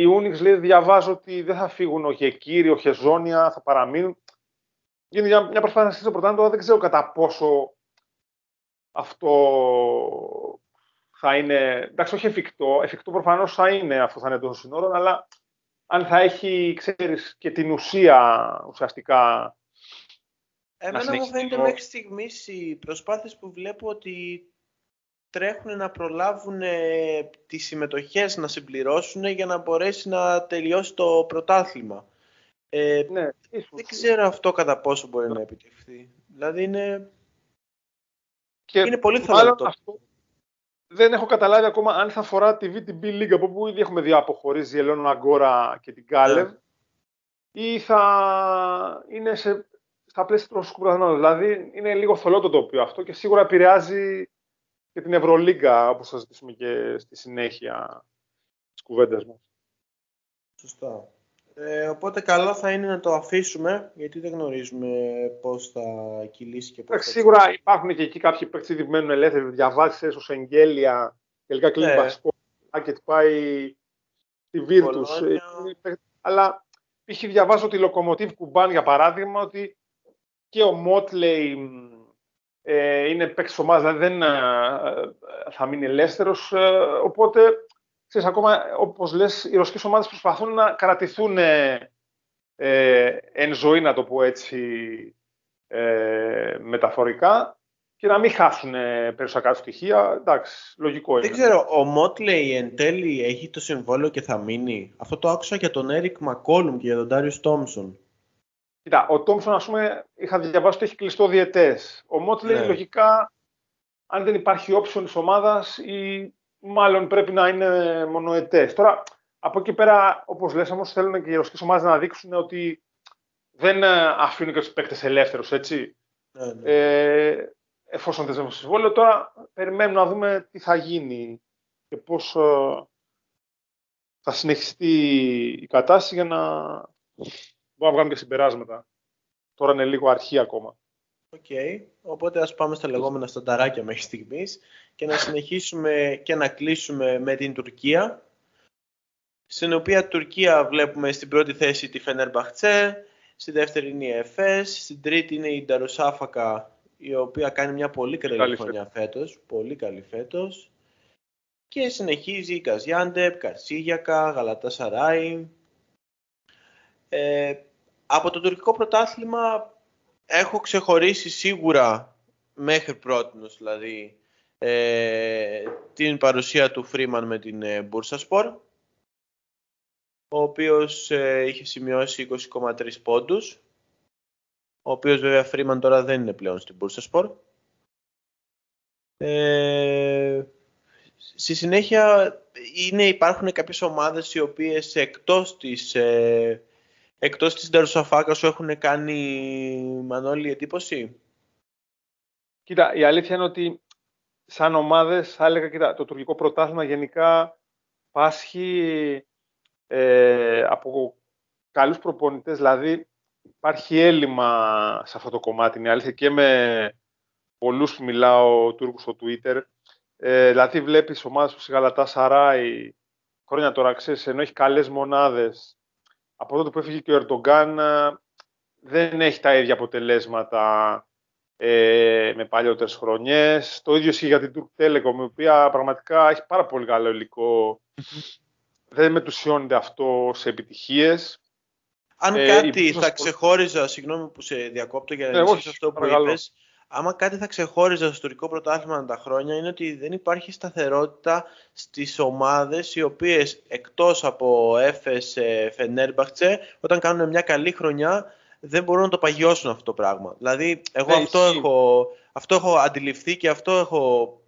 η Unix λέει, διαβάζω ότι δεν θα φύγουν ο Γεκύρη, ο Χεζόνια, θα παραμείνουν. Γίνει μια, μια προσπάθεια να στήσει το πρωτάθλημα, δεν ξέρω κατά πόσο αυτό θα είναι, εντάξει όχι εφικτό, εφικτό προφανώς θα είναι αυτό θα είναι τόσο σύνορων, αλλά αν θα έχει, ξέρεις, και την ουσία ουσιαστικά Εμένα μου φαίνεται μέχρι στιγμής οι προσπάθειες που βλέπω ότι τρέχουν να προλάβουν ε, τις συμμετοχές να συμπληρώσουν για να μπορέσει να τελειώσει το πρωτάθλημα. Ε, ναι, δεν ξέρω αυτό κατά πόσο μπορεί να επιτευχθεί. Δηλαδή είναι, και είναι πολύ θολό αυτό. Δεν έχω καταλάβει ακόμα αν θα αφορά τη VTB League από που ήδη έχουμε δει αποχωρήσει η Ελένα Αγκόρα και την Κάλεβ ναι. ή θα είναι σε στα πλαίσια του ρωσικού πρωταθλήματο. Δηλαδή είναι λίγο θολό το τοπίο αυτό και σίγουρα επηρεάζει και την Ευρωλίγκα, όπως θα ζητήσουμε και στη συνέχεια της κουβέντας μας. Σωστά. Ε, οπότε καλό θα είναι να το αφήσουμε, γιατί δεν γνωρίζουμε πώς θα κυλήσει και πώς θα... Σίγουρα υπάρχουν και εκεί κάποιοι παίκτες που μένουν ελεύθεροι, διαβάσει ω Εγγέλια, τελικά κλείνει ναι. βασικό, και πάει στη Βίρτους. Αλλά π.χ. διαβάζω τη Λοκομοτίβ Κουμπάν, για παράδειγμα, ότι και ο Μότλεϊ ε, είναι παίκτης ομάδας, δηλαδή δεν ε, θα μείνει ελεύθερος, ε, οπότε ξέρεις, ακόμα όπως λες οι ρωσικές ομάδες προσπαθούν να κρατηθούν ε, εν ζωή, να το πω έτσι μεταφορικά και να μην χάσουν περισσότερα στοιχεία. Εντάξει, λογικό είναι. Δεν ξέρω, ο Μότλεϊ εν τέλει έχει το συμβόλαιο και θα μείνει; Αυτό το άκουσα για τον Έρικ Μακόλουμ και για τον Ντάριο Τόμσον. Κοίτα, ο Τόμψον, ας πούμε, είχα διαβάσει ότι έχει κλειστό διαιτές. Ο Μότ λέει ναι. λογικά, αν δεν υπάρχει όψιον της ομάδας, ή μάλλον πρέπει να είναι μονοετές. Τώρα, από εκεί πέρα, όπως λες, όμως θέλουν και οι ρωσικές ομάδες να δείξουν ότι δεν ε, αφήνουν και τους παίκτες ελεύθερους, έτσι. Ναι, ναι. Ε, εφόσον δεν συμβόλαιο, τώρα περιμένουμε να δούμε τι θα γίνει και πώς ε, θα συνεχιστεί η κατάσταση για να μπορούμε να βγάλουμε και συμπεράσματα. Τώρα είναι λίγο αρχή ακόμα. OK, okay. οπότε ας πάμε στα λεγόμενα στανταράκια μέχρι στιγμής και να συνεχίσουμε και να κλείσουμε με την Τουρκία στην οποία Τουρκία βλέπουμε στην πρώτη θέση τη Φενέρμπαχτσε, Στη δεύτερη είναι η Εφές, στην τρίτη είναι η Νταρουσάφακα, η οποία κάνει μια πολύ καλή, καλή χρονιά φέτος. Πολύ καλή φέτος. Και συνεχίζει η Καζιάντεπ, Καρσίγιακα, Γαλατά Σαράι. Ε, από το τουρκικό πρωτάθλημα έχω ξεχωρίσει σίγουρα μέχρι πρότινος δηλαδή ε, την παρουσία του Φρήμαν με την ε, Μπούρσασπορ ο οποίος ε, είχε σημειώσει 20,3 πόντους ο οποίος βέβαια Φρήμαν τώρα δεν είναι πλέον στην Μπούρσασπορ ε, στη συνέχεια είναι, υπάρχουν κάποιες ομάδες οι οποίες εκτός της ε, εκτός της Ντερουσαφάκα σου έχουν κάνει Μανώλη εντύπωση; Κοίτα, η αλήθεια είναι ότι σαν ομάδες θα έλεγα, κοίτα, το τουρκικό πρωτάθλημα γενικά πάσχει ε, από καλούς προπονητές, δηλαδή υπάρχει έλλειμμα σε αυτό το κομμάτι, είναι αλήθεια. Και με πολλούς που μιλάω Τούρκους στο Twitter, ε, δηλαδή βλέπεις ομάδες που η Γαλατά Σαράι, χρόνια τώρα ξέρεις, ενώ έχει καλές μονάδες, από τότε που έφυγε και ο Ερντογκάν δεν έχει τα ίδια αποτελέσματα ε, με παλιότερες χρονιές. Το ίδιο ισχύει για την Turk Telecom, η οποία πραγματικά έχει πάρα πολύ καλό υλικό. δεν μετουσιώνεται αυτό σε επιτυχίες. Αν ε, κάτι θα ξεχώριζα, συγγνώμη που σε διακόπτω για να ναι, αυτό που είπες, άμα κάτι θα ξεχώριζα στο τουρκικό πρωτάθλημα τα χρόνια είναι ότι δεν υπάρχει σταθερότητα στις ομάδες οι οποίες εκτός από Έφες, Φενέρμπαχτσε, όταν κάνουν μια καλή χρονιά δεν μπορούν να το παγιώσουν αυτό το πράγμα. Δηλαδή, εγώ ναι, αυτό, έχω, αυτό έχω αντιληφθεί και αυτό έχω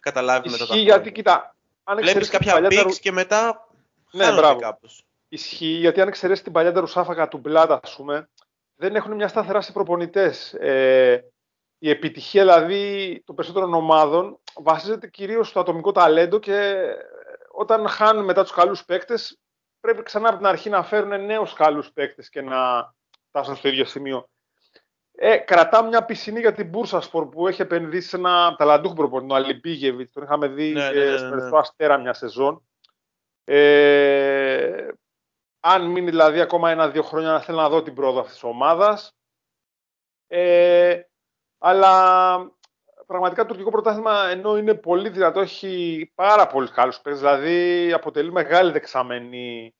καταλάβει ισχύει μετά τα γιατί, κοίτα, αν Βλέπεις κάποια παλιά... και μετά ναι, μπράβο. κάπως. Ισχύει, γιατί αν εξαιρέσεις την παλιά ρουσάφακα του Μπλάτα, ας πούμε, δεν έχουν μια σταθερά σε προπονητές. Ε, η επιτυχία δηλαδή των περισσότερων ομάδων βασίζεται κυρίως στο ατομικό ταλέντο και όταν χάνουν μετά τους καλούς παίκτες πρέπει ξανά από την αρχή να φέρουν νέους καλούς παίκτες και να φτάσουν στο ίδιο σημείο. Ε, κρατάμε μια πισινή για την Μπούρσα Σπορ που έχει επενδύσει σε ένα ταλαντούχο προπονητή, τον Αλιμπίγεβιτ. Τον είχαμε δει ναι, ναι, ναι, ναι, στο Αστέρα μια σεζόν. Ε, αν μείνει δηλαδή ακόμα ένα-δύο χρόνια να θέλω να δω την πρόοδο αυτής της ομάδας. Ε, αλλά πραγματικά το τουρκικό πρωτάθλημα ενώ είναι πολύ δυνατό, έχει πάρα πολλούς καλούς παίκτες. Δηλαδή αποτελεί μεγάλη δεξαμενή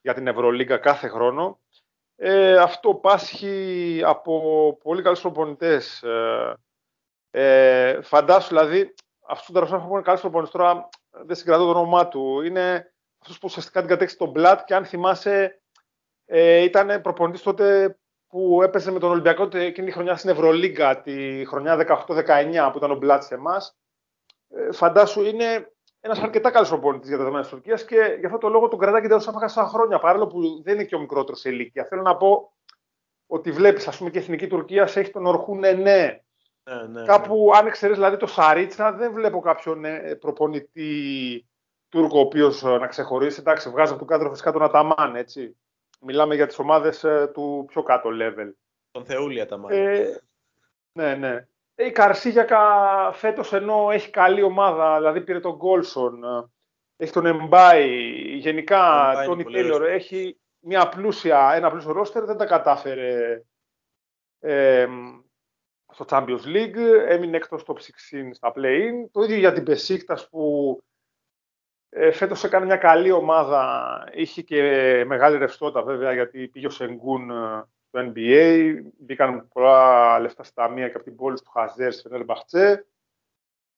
για την Ευρωλίγκα κάθε χρόνο. Ε, αυτό πάσχει από πολύ καλούς προπονητές. Ε, ε, φαντάσου, δηλαδή, αυτός τον τερασμό που είναι καλός προπονητής, τώρα δεν συγκρατώ το όνομά του, είναι αυτός που ουσιαστικά την κατέξει τον Μπλατ και αν θυμάσαι ε, ήταν προπονητής τότε που έπαιζε με τον Ολυμπιακό εκείνη τη χρονιά στην Ευρωλίγκα, τη χρονιά 18-19 που ήταν ο Μπλατ σε εμάς. Ε, φαντάσου, είναι ένας αρκετά καλός προπονητής για τα δεδομένα της Τουρκίας και γι' αυτό το λόγο τον κρατάει και τέλο σαν χρόνια, παρόλο που δεν είναι και ο μικρότερος σε ηλικία. Θέλω να πω ότι βλέπεις, ας πούμε, και η εθνική Τουρκία έχει τον Ορχούνε ναι. ναι, ναι Κάπου, ναι. αν εξαιρέσει δηλαδή το Σαρίτσα, δεν βλέπω κάποιον ε, προπονητή Τούρκο ο οποίος ε, να ξεχωρίσει. Εντάξει, βγάζει από τον κάδρο φυσικά τον Αταμάν, έτσι. Μιλάμε για τις ομάδες ε, του πιο κάτω level. Τον Θεούλη Αταμάν. Ε, ναι, ναι. Η Καρσίγιακα φέτος ενώ έχει καλή ομάδα, δηλαδή πήρε τον Γκόλσον, έχει τον Εμπάι, γενικά τον Τέιλορ, έχει μια πλούσια, ένα πλούσιο ρόστερ, δεν τα κατάφερε ε, στο Champions League, έμεινε εκτός top 16 στα play-in. Το ίδιο για την Πεσίκτας που ε, φέτος έκανε μια καλή ομάδα, είχε και μεγάλη ρευστότητα βέβαια γιατί πήγε ο Σενγκούν στο NBA. Μπήκαν πολλά λεφτά στα ταμεία και από την πόλη του Χαζέρς στη Φενέρ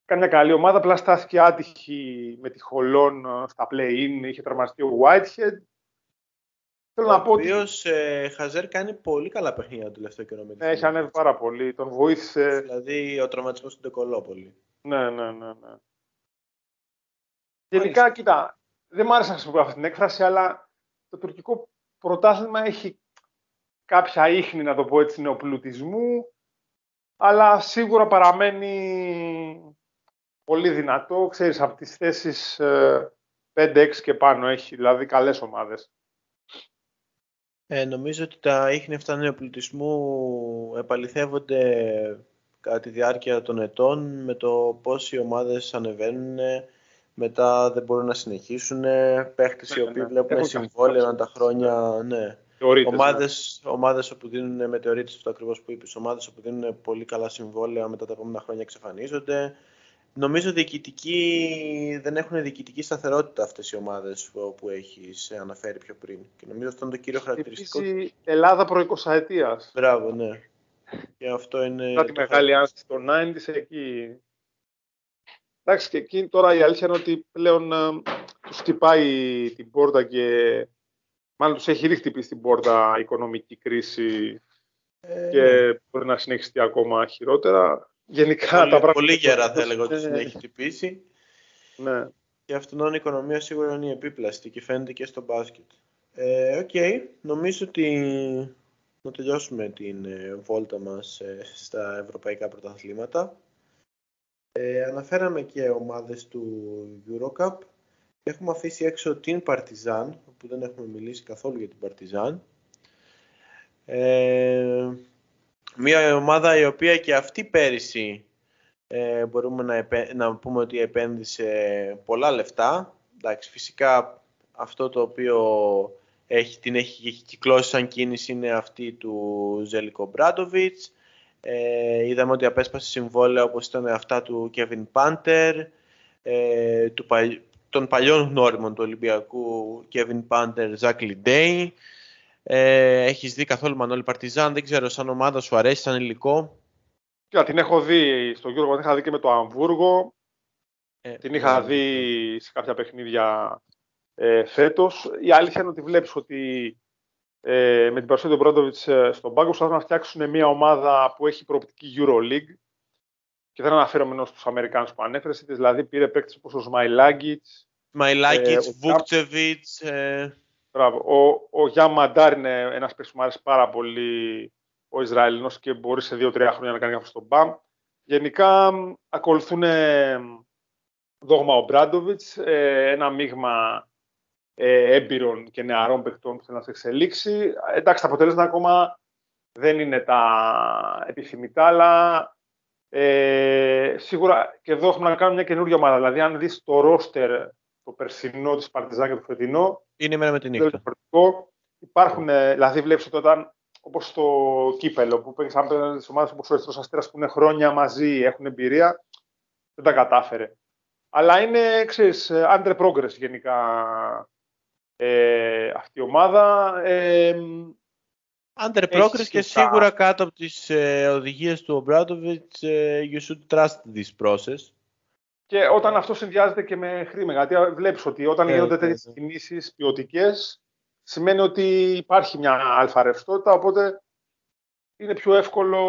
Κάνει μια καλή ομάδα, απλά στάθηκε άτυχη με τη Χολόν ε, στα play-in, είχε τραυματιστεί ο Whitehead. Θέλω ο να πω ότι. Ο ε, Χαζέρ κάνει πολύ καλά παιχνίδια το τελευταίο καιρό. Ναι, έχει ανέβει πάρα πολύ. Τον βοήθησε. Δηλαδή ο τραυματισμός του Ντεκολόπολη. Ναι, ναι, ναι. ναι. Γενικά, κοίτα, δεν μ' άρεσε να χρησιμοποιώ αυτή την έκφραση, αλλά το τουρκικό πρωτάθλημα έχει κάποια ίχνη, να το πω έτσι, νεοπλουτισμού, αλλά σίγουρα παραμένει πολύ δυνατό. Ξέρεις, από τις θέσεις 5-6 ε, και πάνω έχει, δηλαδή καλές ομάδες. Ε, νομίζω ότι τα ίχνη αυτά νεοπλουτισμού επαληθεύονται κατά τη διάρκεια των ετών με το πώς οι ομάδες ανεβαίνουν, μετά δεν μπορούν να συνεχίσουν, παίχτες οι ναι, οποίοι ναι. βλέπουν συμβόλαια τα χρόνια, ναι ομάδες, ομάδες όπου δίνουν μετεωρίτες, αυτό ακριβώς που είπες, ομάδες όπου δίνουν πολύ καλά συμβόλαια μετά τα επόμενα χρόνια εξαφανίζονται. Νομίζω διοικητική, δεν έχουν διοικητική σταθερότητα αυτές οι ομάδες που έχεις αναφέρει πιο πριν. Και νομίζω αυτό είναι το κύριο χαρακτηριστικό. Η Ελλάδα προ 20 ετίας. Μπράβο, ναι. Και αυτό είναι... Μετά τη μεγάλη άνση στο 90's εκεί. Εντάξει, και εκεί τώρα η αλήθεια είναι ότι πλέον ε, τους χτυπάει την πόρτα και μάλλον τους έχει ρίχτυπη στην πόρτα η οικονομική κρίση ε, και ναι. μπορεί να συνεχιστεί ακόμα χειρότερα. Γενικά πολύ, τα πράγματα... Πολύ γερά θα έλεγα ότι την έχει χτυπήσει. Ναι. Και αυτόν η οικονομία σίγουρα είναι η επίπλαστη και φαίνεται και στο μπάσκετ. Ε, OK, okay. νομίζω ότι να τελειώσουμε την ε, βόλτα μας ε, στα ευρωπαϊκά πρωταθλήματα. Ε, αναφέραμε και ομάδες του Eurocup. Έχουμε αφήσει έξω την Partizan, που δεν έχουμε μιλήσει καθόλου για την Partizan. Ε, μια ομάδα η οποία και αυτή πέρυσι ε, μπορούμε να, να πούμε ότι επένδυσε πολλά λεφτά. Εντάξει, φυσικά αυτό το οποίο έχει, την έχει, έχει κυκλώσει σαν κίνηση είναι αυτή του Ζέλικο Μπράντοβιτς. Ε, είδαμε ότι απέσπασε συμβόλαια όπως ήταν αυτά του Κέβιν Πάντερ, ε, του, των παλιών γνώριμων του Ολυμπιακού Κέβιν Πάντερ, Ζακ Λιντέι. Ε, έχεις δει καθόλου Μανώλη Παρτιζάν, δεν ξέρω, σαν ομάδα σου αρέσει, σαν υλικό; Yeah, την έχω δει στο Γιώργο, την είχα δει και με το Αμβούργο. Ε, την είχα ναι. δει σε κάποια παιχνίδια ε, φέτος. Η αλήθεια είναι ότι βλέπεις ότι ε, με την παρουσία του Μπρόντοβιτς ε, στον πάγκο θα να φτιάξουν μια ομάδα που έχει προοπτική EuroLeague και δεν αναφέρομαι στους Αμερικάνους που ανέφερες, δηλαδή πήρε παίκτες όπως ο Σμαϊλάγκητς, Σμαϊλάγκητς, ε, Βούκτσεβιτς. Ε... Μπράβο. Ο, ο Γιάν Μαντάρ είναι ένας παίκτης που μου αρέσει πάρα πολύ ο Ισραηλινός και μπορεί σε δύο-τρία χρόνια να κάνει αυτό στον ΠΑΜ. Γενικά ακολουθούν δόγμα ο Μπράντοβιτς, ένα μείγμα ε, έμπειρων και νεαρών παιχτών που θέλουν να σε εξελίξει. Εντάξει, τα αποτελέσματα ακόμα δεν είναι τα επιθυμητά, αλλά ε, σίγουρα και εδώ έχουμε να κάνουμε μια καινούργια ομάδα. Δηλαδή, αν δεις το ρόστερ το περσινό της Παρτιζάν και το φετινό, είναι μέρα με την νύχτα. Υπάρχουν, ε, δηλαδή βλέπεις ότι όταν όπως στο κύπελο που παίρνει σαν τις ομάδες όπως ο Ερυθρός Αστέρας που είναι χρόνια μαζί, έχουν εμπειρία, δεν τα κατάφερε. Αλλά είναι, ξέρεις, ε, under progress γενικά ε, αυτή η ομάδα. Ε, Under progress και σίγουρα κάτω από τις ε, οδηγίες του Ομπράτοβιτς ε, you should trust this process. Και όταν αυτό συνδυάζεται και με χρήμα, γιατί βλέπεις ότι όταν ε, γίνονται τέτοιες κινήσεις ποιοτικές, σημαίνει ότι υπάρχει μια αλφα ρευστότητα, οπότε είναι πιο εύκολο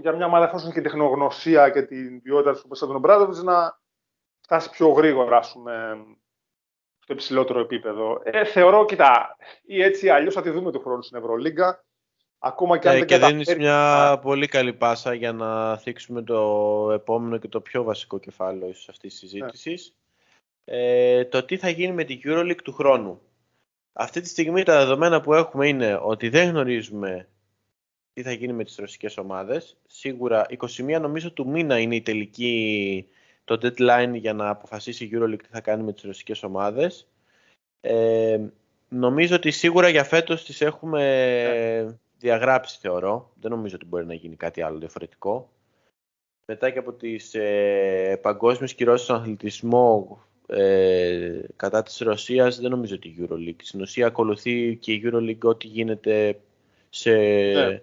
για μια ομάδα εφόσον και τεχνογνωσία και την ποιότητα του μέσα τον Ομπράτοβιτς να φτάσει πιο γρήγορα, ας πούμε, στο υψηλότερο επίπεδο. Ε, θεωρώ, κοιτά, ή έτσι αλλιώς θα τη δούμε του χρόνου στην Ευρωλίγκα. Ακόμα και αν ε, δεν και δίνεις μια πολύ καλή πάσα για να θίξουμε το επόμενο και το πιο βασικό κεφάλαιο ίσως αυτής της ναι. συζήτησης. Ε, το τι θα γίνει με την EuroLeague του χρόνου. Αυτή τη στιγμή τα δεδομένα που έχουμε είναι ότι δεν γνωρίζουμε τι θα γίνει με τις ρωσικές ομάδες. Σίγουρα 21 νομίζω του μήνα είναι η τελική το deadline για να αποφασίσει η EuroLeague τι θα κάνει με τις ρωσικές ομάδες. Ε, νομίζω ότι σίγουρα για φέτος τις έχουμε διαγράψει θεωρώ. Δεν νομίζω ότι μπορεί να γίνει κάτι άλλο διαφορετικό. Μετά και από τις ε, παγκόσμιες κυρώσεις στον αθλητισμό ε, κατά της Ρωσίας δεν νομίζω ότι η EuroLeague. Στην ουσία ακολουθεί και η EuroLeague ό,τι γίνεται σε, ναι.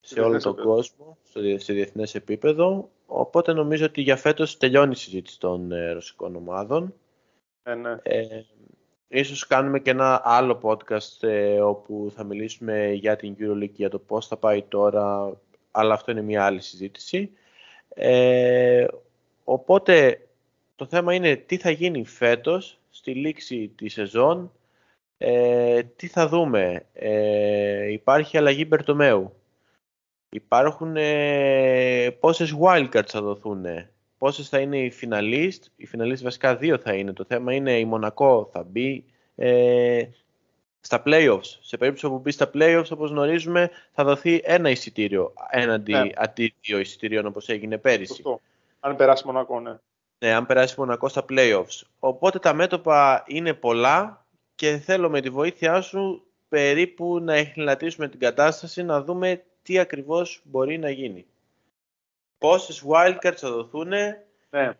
σε όλο τον κόσμο, σε διεθνές επίπεδο. Οπότε νομίζω ότι για φέτος τελειώνει η συζήτηση των ε, ρωσικών ομάδων. Ε, ναι. Ε, ίσως κάνουμε και ένα άλλο podcast ε, όπου θα μιλήσουμε για την EuroLeague για το πώς θα πάει τώρα, αλλά αυτό είναι μια άλλη συζήτηση. Ε, οπότε το θέμα είναι τι θα γίνει φέτος στη λήξη της σεζόν, ε, τι θα δούμε. Ε, υπάρχει αλλαγή Μπερτομέου. Υπάρχουν ε, πόσες wildcards θα δοθούν, πόσες θα είναι οι finalist, οι finalist βασικά δύο θα είναι, το θέμα είναι η Μονακό θα μπει ε, στα playoffs. Σε περίπτωση που μπει στα playoffs, όπως γνωρίζουμε, θα δοθεί ένα εισιτήριο έναντι ναι. αντί δύο εισιτήριων όπως έγινε πέρυσι. Αν περάσει Μονακό, ναι. Ναι, αν περάσει Μονακό στα playoffs. Οπότε τα μέτωπα είναι πολλά και θέλω με τη βοήθειά σου περίπου να εχνηλατήσουμε την κατάσταση, να δούμε τι ακριβώς μπορεί να γίνει. Πόσες wildcards θα δοθούν. Ναι.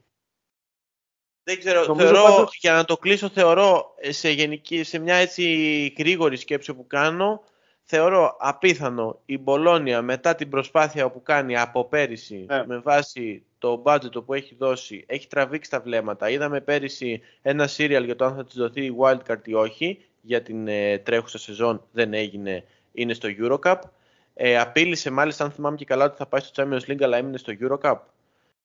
Δεν ξέρω, Νομίζω θεωρώ, πάντως- για να το κλείσω, θεωρώ ε, σε, γενική, σε μια έτσι γρήγορη σκέψη που κάνω, θεωρώ απίθανο η Μπολόνια μετά την προσπάθεια που κάνει από πέρυσι Ναι. με βάση το budget που έχει δώσει, έχει τραβήξει τα βλέμματα. Είδαμε πέρυσι ένα serial για το αν θα της δοθεί η wildcard ή όχι, για την ε, τρέχουσα σεζόν δεν έγινε, είναι στο Eurocup. Ε, απείλησε μάλιστα, αν θυμάμαι και καλά, ότι θα πάει στο Champions League, αλλά έμεινε στο Eurocup.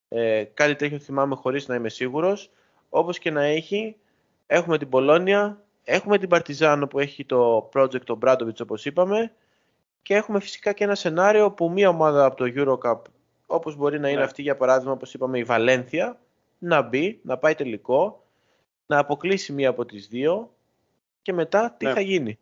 Ε, κάτι τέτοιο θυμάμαι χωρίς να είμαι σίγουρος. Όπως και να έχει, έχουμε την Πολόνια, έχουμε την Παρτιζάνο που έχει το project το Μπράντοβιτς όπως είπαμε και έχουμε φυσικά και ένα σενάριο που μία ομάδα από το Eurocup όπως μπορεί να είναι Ναι. αυτή για παράδειγμα όπως είπαμε η Βαλένθια να μπει, να πάει τελικό, να αποκλείσει μία από τις δύο και μετά τι Ναι. θα γίνει.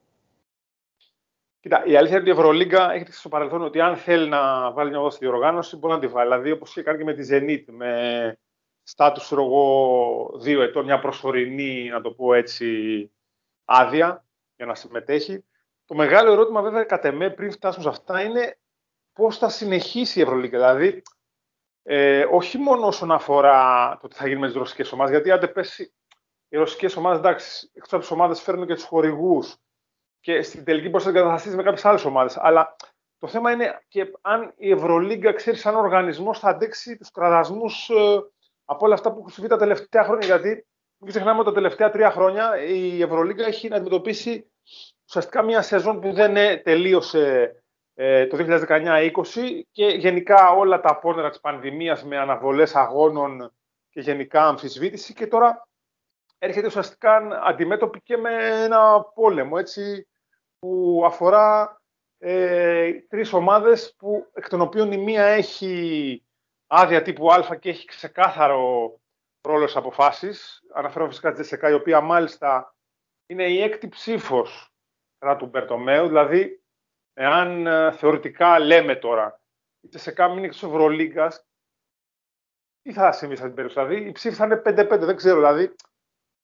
Κοίτα, η αλήθεια είναι ότι η Ευρωλίγκα έχει δείξει στο παρελθόν ότι αν θέλει να βάλει μια ομάδα στη διοργάνωση, μπορεί να τη βάλει. Δηλαδή, όπως είχε κάνει και με τη Zenit, με στάτου εγώ δύο ετών, μια προσωρινή, να το πω έτσι, άδεια για να συμμετέχει. Το μεγάλο ερώτημα, βέβαια, κατ' εμέ, πριν φτάσουμε σε αυτά, είναι πώς θα συνεχίσει η Ευρωλίγκα. Δηλαδή, ε, όχι μόνο όσον αφορά το τι θα γίνει με τις ρωσικές ομάδες, γιατί αν δεν πέσει. Οι ρωσικές ομάδες, εντάξει, εκτός από τις ομάδες φέρνουν και τους χορηγούς, και στην τελική μπορείς να εγκατασταθεί με κάποιες άλλες ομάδες. Αλλά το θέμα είναι και αν η Ευρωλίγκα, ξέρεις, σαν οργανισμός θα αντέξει τους κραδασμούς ε, από όλα αυτά που έχουν συμβεί τα τελευταία χρόνια. Γιατί μην ξεχνάμε ότι τα τελευταία τρία χρόνια η Ευρωλίγκα έχει να αντιμετωπίσει ουσιαστικά μια σεζόν που δεν ε, τελείωσε ε, το 2019-20 και γενικά όλα τα απόνερα της πανδημίας με αναβολές αγώνων και γενικά αμφισβήτηση και τώρα έρχεται ουσιαστικά αντιμέτωπη και με ένα πόλεμο έτσι, που αφορά ε, τρεις ομάδες που, εκ των οποίων η μία έχει άδεια τύπου Α και έχει ξεκάθαρο ρόλο στις αποφάσεις. Αναφέρομαι φυσικά τη Τζεσεκά, η οποία μάλιστα είναι η έκτη ψήφος κατά του Μπερτομέου. Δηλαδή, εάν ε, θεωρητικά λέμε τώρα η Τζεσεκά μείνει της Ευρωλίγκας, τι θα συμβεί σε αυτή την περίπτωση; Δηλαδή, η ψήφη θα είναι 5-5, δεν ξέρω. Δηλαδή,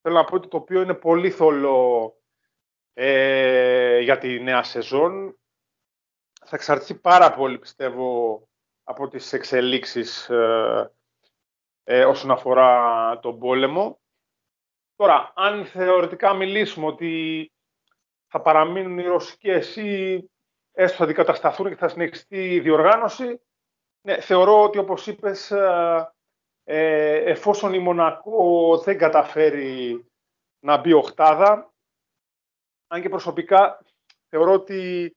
θέλω να πω ότι το οποίο είναι πολύ θολό ε, για τη νέα σεζόν. Θα εξαρτηθεί πάρα πολύ, πιστεύω, από τις εξελίξεις ε, ε, όσον αφορά τον πόλεμο. Τώρα, αν θεωρητικά μιλήσουμε ότι θα παραμείνουν οι ρωσικές ή έστω θα αντικατασταθούν και θα συνεχιστεί η διοργάνωση, ναι, θεωρώ ότι όπως είπες, ε, ε, εφόσον η Μονακό δεν καταφέρει να μπει οχτάδα, αν και προσωπικά θεωρώ ότι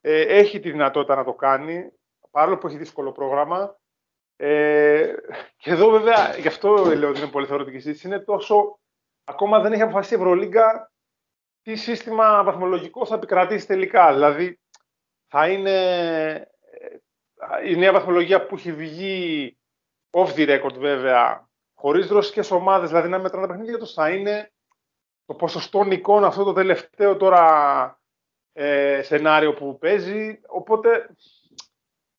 ε, έχει τη δυνατότητα να το κάνει, παρόλο που έχει δύσκολο πρόγραμμα. Ε, και εδώ βέβαια, γι' αυτό λέω ότι είναι πολύ θεωρητική συζήτηση, είναι τόσο, ακόμα δεν έχει αποφασίσει η Ευρωλίγκα τι σύστημα βαθμολογικό θα επικρατήσει τελικά. Δηλαδή, θα είναι ε, η νέα βαθμολογία που έχει βγει off the record βέβαια, χωρίς ρωσικές ομάδες, δηλαδή να μετράνε τα παιχνίδια τους, θα είναι το ποσοστό νικών αυτό το τελευταίο τώρα ε, σενάριο που παίζει. Οπότε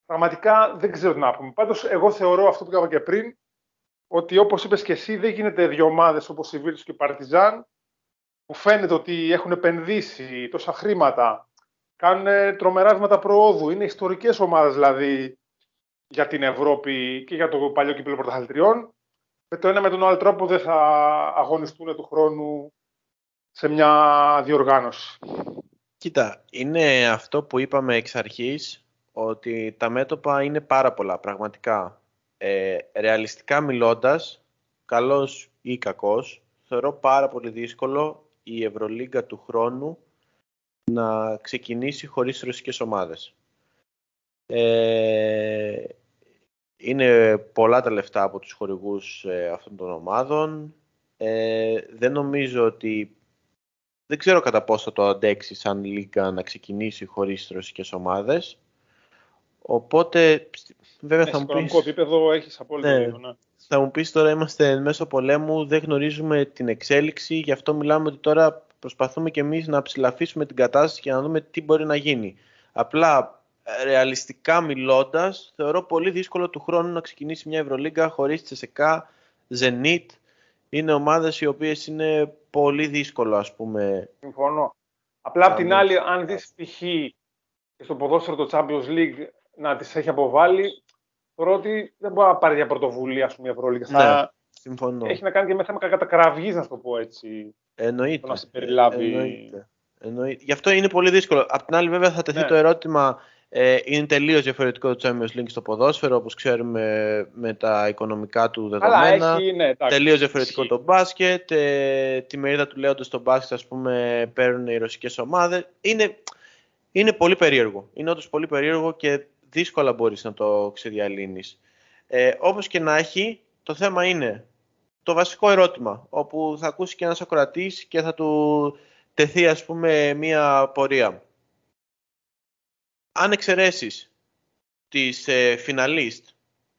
πραγματικά δεν ξέρω τι να πούμε. Πάντως εγώ θεωρώ αυτό που είπα και πριν, ότι όπως είπες και εσύ δεν γίνεται δύο ομάδες όπως η Βίρτους και η Παρτιζάν, που φαίνεται ότι έχουν επενδύσει τόσα χρήματα, κάνουν τρομερά βήματα προόδου, είναι ιστορικές ομάδες δηλαδή για την Ευρώπη και για το παλιό κύπελο πρωταθλητριών. Με το ένα με τον άλλο τρόπο δεν θα αγωνιστούν του χρόνου σε μια διοργάνωση. Κοίτα, είναι αυτό που είπαμε εξ αρχής, ότι τα μέτωπα είναι πάρα πολλά, πραγματικά. Ε, ρεαλιστικά μιλώντας, καλός ή κακός, θεωρώ πάρα πολύ δύσκολο η Ευρωλίγκα του χρόνου να ξεκινήσει χωρίς ρωσικές ομάδες. Ε, είναι πολλά τα λεφτά από τους χορηγούς ε, αυτών των ομάδων. Ε, δεν νομίζω ότι δεν ξέρω κατά πόσο θα το αντέξει σαν λίγα να ξεκινήσει χωρίς ρωσικές ομάδες. Οπότε, βέβαια Ναι, θα σε μου οικονομικό πεις, επίπεδο έχεις απόλυτο Ναι. δίκιο. Ναι. θα μου πεις τώρα είμαστε εν μέσω πολέμου, δεν γνωρίζουμε την εξέλιξη, γι' αυτό μιλάμε ότι τώρα προσπαθούμε και εμείς να ψηλαφίσουμε την κατάσταση και να δούμε τι μπορεί να γίνει. Απλά, ε, ρεαλιστικά μιλώντας, θεωρώ πολύ δύσκολο του χρόνου να ξεκινήσει μια Ευρωλίγκα χωρίς Τσεσεκά, Zenit. Είναι ομάδες οι οποίες είναι πολύ δύσκολο, ας πούμε, Συμφωνώ. Απλά απ' την άλλη, αν δεις π.χ. στο ποδόσφαιρο το Champions League να τις έχει αποβάλει, θεωρώ ότι δεν μπορεί να πάρει για πρωτοβουλία, ας πούμε, η Ευρωλίγα. Ναι, συμφωνώ. Έχει να κάνει και με θέμα κατακραυγής, να το πω έτσι. Εννοείται. Το να σε περιλάβει. Εννοείται. Εννοείται. Γι' αυτό είναι πολύ δύσκολο. Απ' την άλλη, βέβαια, θα τεθεί Ναι. το ερώτημα. Ε, είναι τελείως διαφορετικό το Champions League στο ποδόσφαιρο, όπως ξέρουμε με τα οικονομικά του Αλλά δεδομένα. έχει, ναι, εντάξει. Τελείως διαφορετικό Ισχύει. το μπάσκετ. Ε, τη μερίδα του λέοντος στο μπάσκετ, ας πούμε, παίρνουν οι ρωσικές ομάδες. Είναι, είναι πολύ περίεργο. Είναι όντως πολύ περίεργο και δύσκολα μπορείς να το ξεδιαλύνεις. Ε, Όπως και να έχει, το θέμα είναι το βασικό ερώτημα, όπου θα ακούσει και ένας ακροατής και θα του τεθεί ας πούμε μία πορεία. Αν εξαιρέσεις τις ε, φιναλίστ,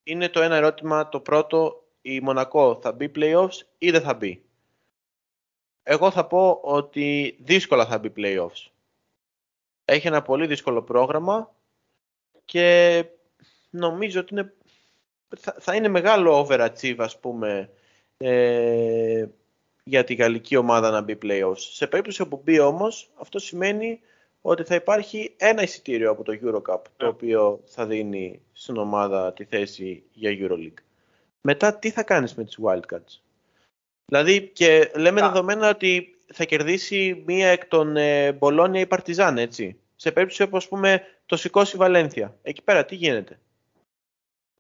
είναι το ένα ερώτημα το πρώτο, η Μονακό θα μπει playoffs ή δεν θα μπει; Εγώ θα πω ότι δύσκολα θα μπει playoffs. Έχει ένα πολύ δύσκολο πρόγραμμα και νομίζω ότι είναι, θα, θα είναι μεγάλο overachieve ας πούμε ε, για τη γαλλική ομάδα να μπει playoffs. Σε περίπτωση που μπει όμως, αυτό σημαίνει ότι θα υπάρχει ένα εισιτήριο από το Eurocup, το Ναι. οποίο θα δίνει στην ομάδα τη θέση για EuroLeague. Μετά τι θα κάνεις με τις Wildcats. Δηλαδή, και λέμε Να. δεδομένα ότι θα κερδίσει μία εκ των ε, Μπολόνια ή Παρτιζάν, έτσι. Σε περίπτωση όπως, ας πούμε, το σηκώσει η Βαλένθια. Εκεί πέρα τι γίνεται;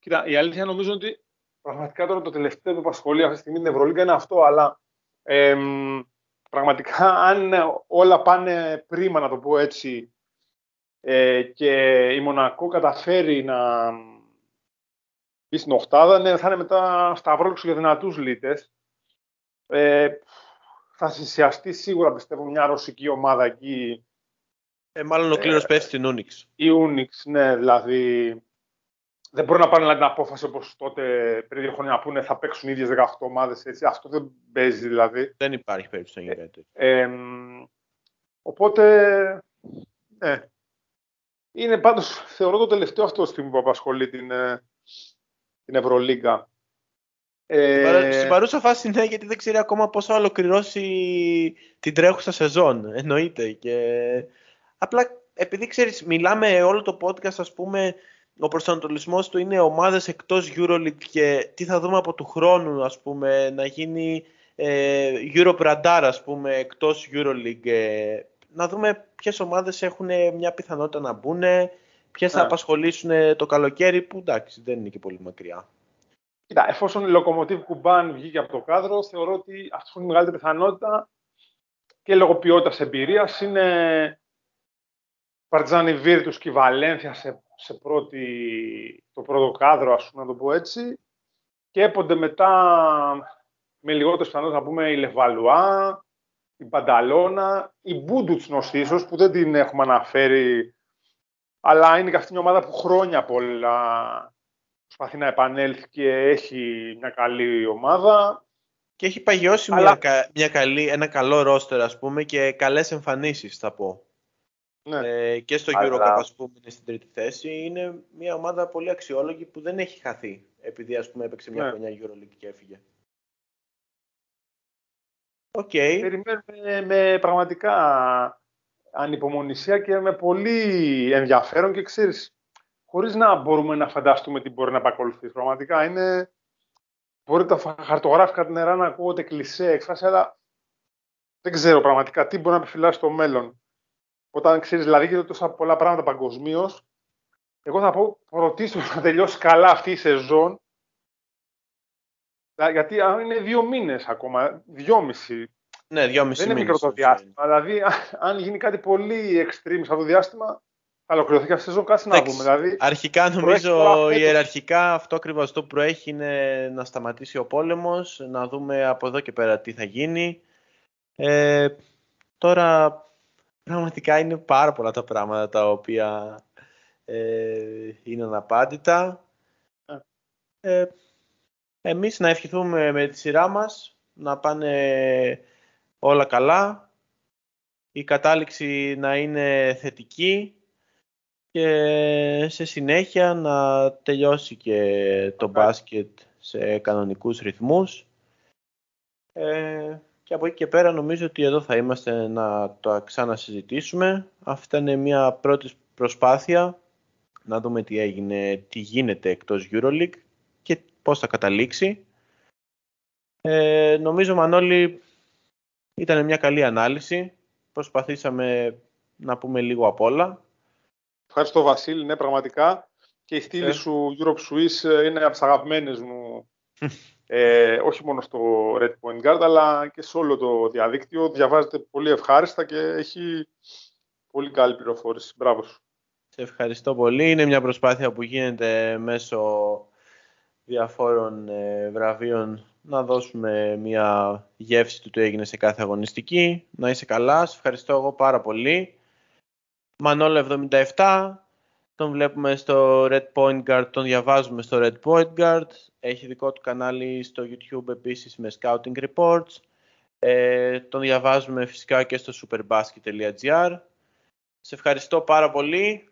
Κοίτα, η αλήθεια νομίζω ότι πραγματικά τώρα το τελευταίο που απασχολεί αυτή τη στιγμή την Ευρωλίγκα είναι αυτό, αλλά εμ, πραγματικά αν όλα πάνε πρίμα, να το πω έτσι, ε, και η Μονακό καταφέρει να μπει στην οχτάδα, ναι, θα είναι μετά σταυρόληξο για δυνατούς λίτες. Ε, θα θυσιαστεί σίγουρα, πιστεύω, μια ρωσική ομάδα εκεί, Ε, μάλλον ο κλήρος πέφτει στην Unix. η Unix, ναι, δηλαδή δεν μπορεί να πάνε δηλαδή, την απόφαση όπως τότε πριν δύο χρόνια να πούνε θα παίξουν οι ίδιες 18 ομάδες έτσι. Αυτό δεν παίζει δηλαδή. Δεν υπάρχει περίπτωση να γίνει κάτι τέτοιο. Εμ, οπότε, ναι. Είναι πάντως, θεωρώ το τελευταίο αυτό στιγμή που απασχολεί την, ε, την Ευρωλίγκα. Ε, Στην παρούσα φάση ναι, γιατί δεν ξέρει ακόμα πώς θα ολοκληρώσει την τρέχουσα σεζόν. Εννοείται. Και... Απλά επειδή ξέρεις, μιλάμε όλο το podcast, ας πούμε, ο προσανατολισμός του είναι ομάδες εκτός EuroLeague και τι θα δούμε από του χρόνου, ας πούμε, να γίνει ε, Europe Radar, ας πούμε, εκτός EuroLeague. ε, να δούμε ποιες ομάδες έχουν μια πιθανότητα να μπουν, ποιες θα Ναι. απασχολήσουν το καλοκαίρι, που εντάξει, δεν είναι και πολύ μακριά. Κοίτα, εφόσον η Λοκομοτίβ Κουμπάν βγήκε από το κάδρο, θεωρώ ότι αυτό είναι η μεγαλύτερη πιθανότητα και λόγω ποιότητας εμπειρίας είναι Παρτιζάνη Βίρτους και η Βαλένθια σε, σε πρώτη, το πρώτο κάδρο, ας πούμε, να το πω έτσι. Και έπονται μετά με λιγότερες πιθανότητες να πούμε η Λεβαλουά, η Πανταλώνα, η Μπούντουτσνος ίσως, που δεν την έχουμε αναφέρει, αλλά είναι και αυτή μια ομάδα που χρόνια πολλά προσπαθεί να επανέλθει και έχει μια καλή ομάδα. Και έχει παγιώσει Αλλά- μια, κα- μια καλή, ένα καλό ρόστερ, ας πούμε, και καλές εμφανίσεις, θα πω. Ναι. Ε, και στο Αλλά- Eurocup, ας πούμε, είναι στην τρίτη θέση. Είναι μια ομάδα πολύ αξιόλογη που δεν έχει χαθεί, επειδή, ας πούμε, έπαιξε μια Ναι. χρονιά Euroleague και έφυγε. Οκ. Περιμένουμε με πραγματικά ανυπομονησία και με πολύ ενδιαφέρον και ξέρεις, χωρίς να μπορούμε να φανταστούμε τι μπορεί να επακολουθήσει. Πραγματικά είναι... Μπορεί τα φα- αχαρτογράφητα νερά να ακούγονται κλισέ έκφραση, αλλά δεν ξέρω πραγματικά τι μπορεί να επιφυλάσσει το μέλλον. Όταν ξέρεις, δηλαδή, γίνεται τόσα πολλά πράγματα παγκοσμίως, εγώ θα πω πρωτίστως να τελειώσει καλά αυτή η σεζόν, Δηλαδή, γιατί α, είναι δύο μήνες ακόμα, δυόμιση. Ναι, δυόμιση Δεν είναι μήνες, μικρό το όσο είναι. διάστημα. Δηλαδή, α- αν γίνει κάτι πολύ extreme σε αυτό το διάστημα, θα ολοκληρωθεί και αυτή η σεζόν. Κάτσε να Εντάξει. δούμε. Δηλαδή, Αρχικά Προέχει νομίζω τώρα φέτος. ιεραρχικά αυτό ακριβώς αυτό που προέχει είναι να σταματήσει ο πόλεμος, να δούμε από εδώ και πέρα τι θα γίνει. Ε, τώρα πραγματικά είναι πάρα πολλά τα πράγματα τα οποία ε, είναι αναπάντητα. Ε, εμείς να ευχηθούμε με τη σειρά μας να πάνε όλα καλά, η κατάληξη να είναι θετική και σε συνέχεια να τελειώσει και το μπάσκετ σε κανονικούς ρυθμούς. Ε, Και από εκεί και πέρα νομίζω ότι εδώ θα είμαστε να το ξανασυζητήσουμε. Αυτή είναι μια πρώτη προσπάθεια να δούμε τι έγινε, τι γίνεται εκτός EuroLeague και πώς θα καταλήξει. Ε, νομίζω Μανώλη ήταν μια καλή ανάλυση. Προσπαθήσαμε να πούμε λίγο απ' όλα. Ευχαριστώ Βασίλη, ναι πραγματικά. Και η στήλη ε. σου Europe Swiss είναι από τις αγαπημένες μου. (laughs) ε, όχι μόνο στο Red Point Guard, αλλά και σε όλο το διαδίκτυο. Διαβάζεται πολύ ευχάριστα και έχει πολύ καλή πληροφόρηση. Μπράβο σου. Σε ευχαριστώ πολύ. Είναι μια προσπάθεια που γίνεται μέσω διαφόρων ε, βραβείων να δώσουμε μια γεύση του τι έγινε σε κάθε αγωνιστική. Να είσαι καλά. Σε ευχαριστώ εγώ πάρα πολύ. Μανώλο 77. Τον βλέπουμε στο Red Point Guard, τον διαβάζουμε στο Red Point Guard. Έχει δικό του κανάλι στο YouTube επίσης με Scouting Reports. Ε, τον διαβάζουμε φυσικά και στο superbasket.gr. Σε ευχαριστώ πάρα πολύ.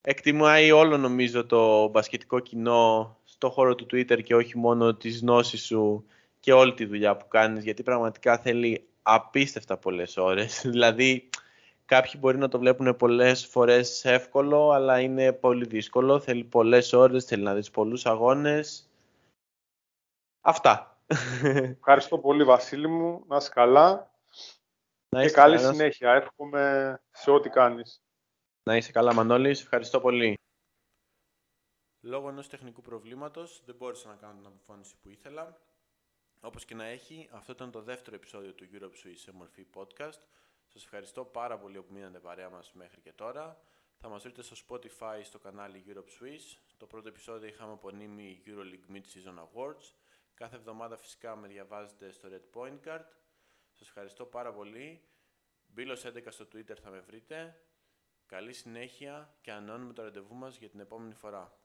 Εκτιμάει όλο νομίζω το μπασκετικό κοινό στο χώρο του Twitter και όχι μόνο τις γνώσεις σου και όλη τη δουλειά που κάνεις γιατί πραγματικά θέλει απίστευτα πολλές ώρες. (laughs) δηλαδή κάποιοι μπορεί να το βλέπουν πολλές φορές εύκολο αλλά είναι πολύ δύσκολο. Θέλει πολλές ώρες, θέλει να δεις πολλούς αγώνες. Αυτά. (laughs) Ευχαριστώ πολύ Βασίλη μου. Να είσαι καλά. Να και καλή συνέχεια. Εύχομαι σε ό,τι κάνεις. Να είσαι καλά Μανώλης. ευχαριστώ πολύ. Λόγω ενός τεχνικού προβλήματος δεν μπόρεσα να κάνω την αποφώνηση που ήθελα. Όπως και να έχει, αυτό ήταν το δεύτερο επεισόδιο του Europe Swiss σε μορφή podcast. Σας ευχαριστώ πάρα πολύ που μείνατε παρέα μας μέχρι και τώρα. Θα μας βρείτε στο Spotify στο κανάλι Europe Swiss. Το πρώτο επεισόδιο είχαμε απονείμει EuroLeague Mid-Season Awards. Κάθε εβδομάδα φυσικά με διαβάζετε στο Red Point Card. Σας ευχαριστώ πάρα πολύ. Μπήλος 11 στο Twitter θα με βρείτε. Καλή συνέχεια και ανώνουμε το ραντεβού μας για την επόμενη φορά.